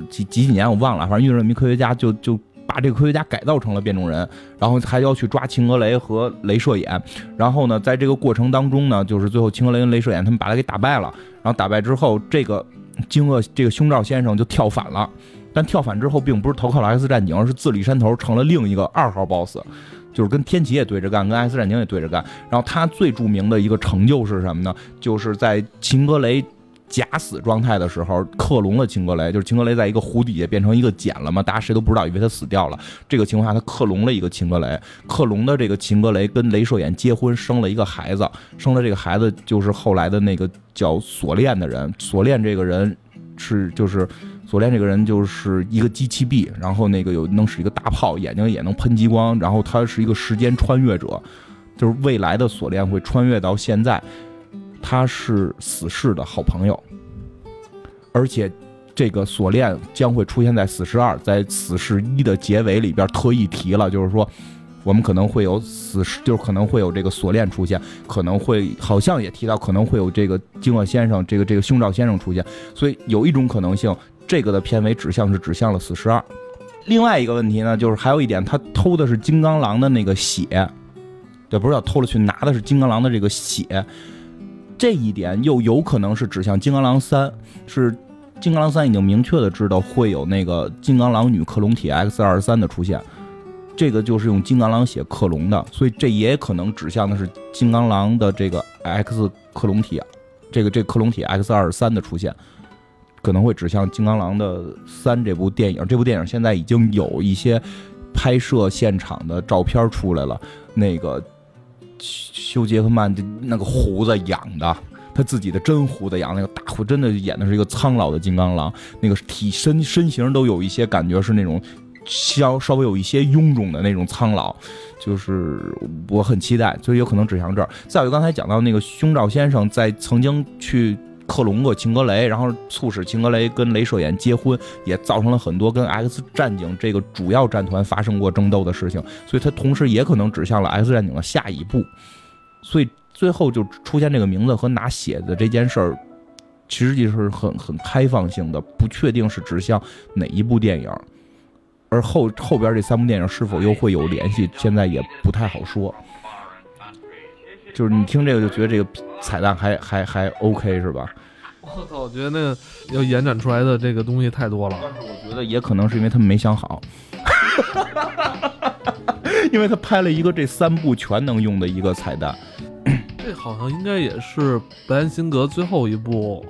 几几几年我忘了，反正遇到这么一科学家，就就把这个科学家改造成了变种人，然后还要去抓秦格雷和镭射眼，然后呢，在这个过程当中呢，就是最后秦格雷跟镭射眼他们把他给打败了，然后打败之后，这个惊愕这个胸罩先生就跳反了。但跳反之后，并不是投靠了 X 战警，而是自立山头，成了另一个二号 BOSS，就是跟天启也对着干，跟 X 战警也对着干。然后他最著名的一个成就是什么呢？就是在秦格雷假死状态的时候，克隆了秦格雷，就是秦格雷在一个湖底下变成一个茧了嘛，大家谁都不知道，以为他死掉了。这个情况下，他克隆了一个秦格雷，克隆的这个秦格雷跟镭射眼结婚，生了一个孩子，生了这个孩子就是后来的那个叫锁链的人。锁链这个人是就是。锁链这个人就是一个机器臂，然后那个有能使一个大炮，眼睛也能喷激光，然后他是一个时间穿越者，就是未来的锁链会穿越到现在，他是死侍的好朋友，而且这个锁链将会出现在死侍二，在死侍一的结尾里边特意提了，就是说我们可能会有死侍，就是可能会有这个锁链出现，可能会好像也提到可能会有这个惊愕先生，这个这个胸罩先生出现，所以有一种可能性。这个的片尾指向是指向了死侍二，另外一个问题呢，就是还有一点，他偷的是金刚狼的那个血，对，不是要偷了去拿的是金刚狼的这个血，这一点又有可能是指向金刚狼三，是金刚狼三已经明确的知道会有那个金刚狼女克隆体 X 二十三的出现，这个就是用金刚狼血克隆的，所以这也可能指向的是金刚狼的这个 X 克隆体，这个这克隆体 X 二十三的出现。可能会指向《金刚狼》的三这部电影。这部电影现在已经有一些拍摄现场的照片出来了。那个修杰克曼的那个胡子养的，他自己的真胡子养，那个大胡真的演的是一个苍老的金刚狼。那个体身身形都有一些感觉是那种稍稍微有一些臃肿的那种苍老，就是我很期待，就有可能指向这儿。再有刚才讲到那个胸罩先生在曾经去。克隆过秦格雷，然后促使秦格雷跟镭射眼结婚，也造成了很多跟 X 战警这个主要战团发生过争斗的事情，所以它同时也可能指向了 X 战警的下一步，所以最后就出现这个名字和拿血的这件事儿，其实就是很很开放性的，不确定是指向哪一部电影，而后后边这三部电影是否又会有联系，现在也不太好说。就是你听这个就觉得这个彩蛋还还还 OK 是吧？我操，我觉得那个要延展出来的这个东西太多了。但是我觉得也可能是因为他们没想好，因为他拍了一个这三部全能用的一个彩蛋。这好像应该也是白恩辛格最后一部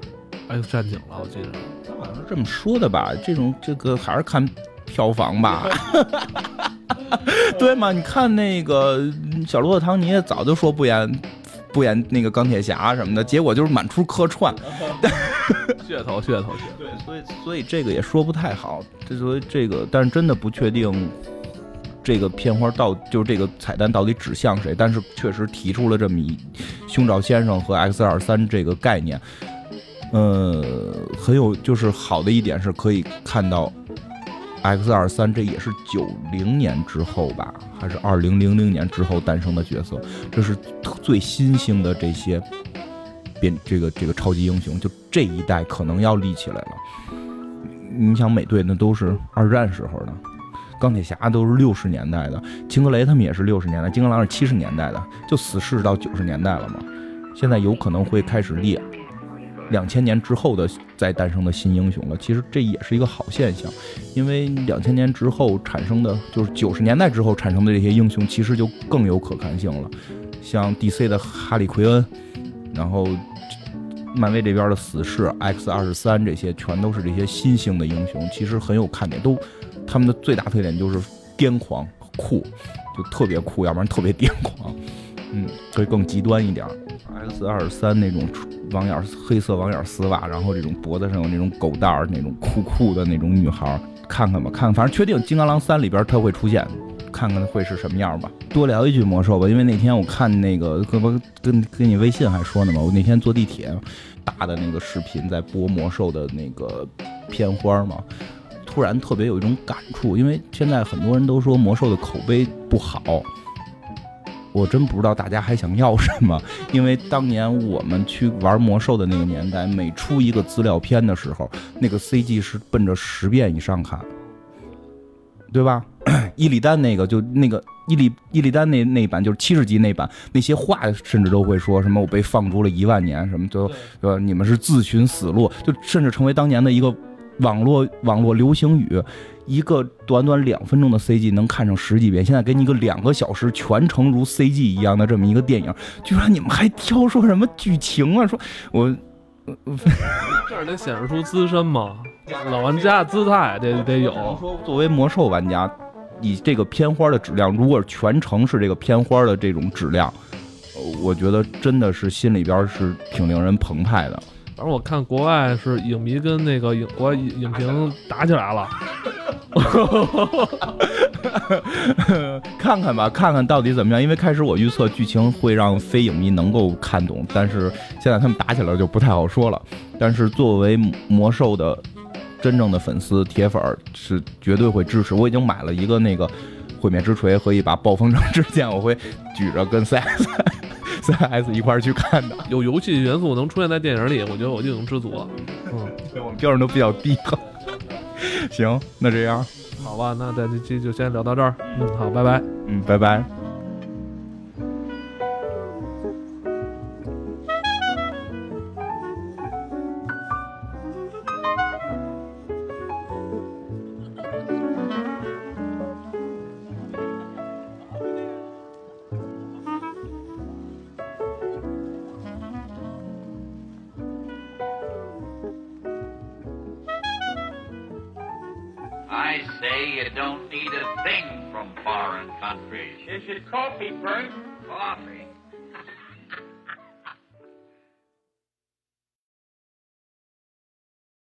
X 战警了，我记得。他好像是这么说的吧？这种这个还是看票房吧。对嘛？你看那个小罗伯特·唐尼早就说不演不演那个钢铁侠什么的，结果就是满处客串，噱头噱头。对，所以所以这个也说不太好。这所以这个，但是真的不确定这个片花到就是这个彩蛋到底指向谁。但是确实提出了这么一胸罩先生和 X 二三这个概念，呃，很有就是好的一点是可以看到。X 二三，这也是九零年之后吧，还是二零零零年之后诞生的角色？这是最新兴的这些变这个这个超级英雄，就这一代可能要立起来了。你想美队那都是二战时候的，钢铁侠都是六十年代的，青格雷他们也是六十年代，金刚狼是七十年代的，就死侍到九十年代了嘛。现在有可能会开始立。两千年之后的再诞生的新英雄了，其实这也是一个好现象，因为两千年之后产生的就是九十年代之后产生的这些英雄，其实就更有可看性了。像 DC 的哈利奎恩，然后漫威这边的死侍 X 二十三，这些全都是这些新兴的英雄，其实很有看点。都他们的最大特点就是癫狂酷，就特别酷，要不然特别癫狂，嗯，会更极端一点。X 二三那种。网眼黑色网眼丝袜，然后这种脖子上有那种狗带儿，那种酷酷的那种女孩，看看吧，看看，反正确定《金刚狼三》里边它会出现，看看会是什么样吧。多聊一句魔兽吧，因为那天我看那个，跟跟跟你微信还说呢嘛，我那天坐地铁，大的那个视频在播魔兽的那个片花嘛，突然特别有一种感触，因为现在很多人都说魔兽的口碑不好。我真不知道大家还想要什么，因为当年我们去玩魔兽的那个年代，每出一个资料片的时候，那个 CG 是奔着十遍以上看，对吧？伊利丹那个就那个伊利伊利丹那那版就是七十级那版，那些话甚至都会说什么我被放逐了一万年什么，就对吧？你们是自寻死路，就甚至成为当年的一个网络网络流行语。一个短短两分钟的 CG 能看上十几遍，现在给你一个两个小时全程如 CG 一样的这么一个电影，居然你们还挑说什么剧情啊？说我，这儿得显示出资深嘛，老玩家姿态得得有。说作为魔兽玩家，以这个片花的质量，如果全程是这个片花的这种质量，我觉得真的是心里边是挺令人澎湃的。反正我看国外是影迷跟那个影国外影评打起来了。看看吧，看看到底怎么样。因为开始我预测剧情会让非影迷能够看懂，但是现在他们打起来就不太好说了。但是作为魔兽的真正的粉丝铁粉是绝对会支持。我已经买了一个那个毁灭之锤和一把暴风城之剑，我会举着跟 CS CS 一块儿去看的。有游戏元素能出现在电影里，我觉得我就已经知足了。嗯，我们标准都比较低。行，那这样，好吧，那咱这期就先聊到这儿。嗯，好，拜拜。嗯，拜拜。coffee, Bert. Coffee?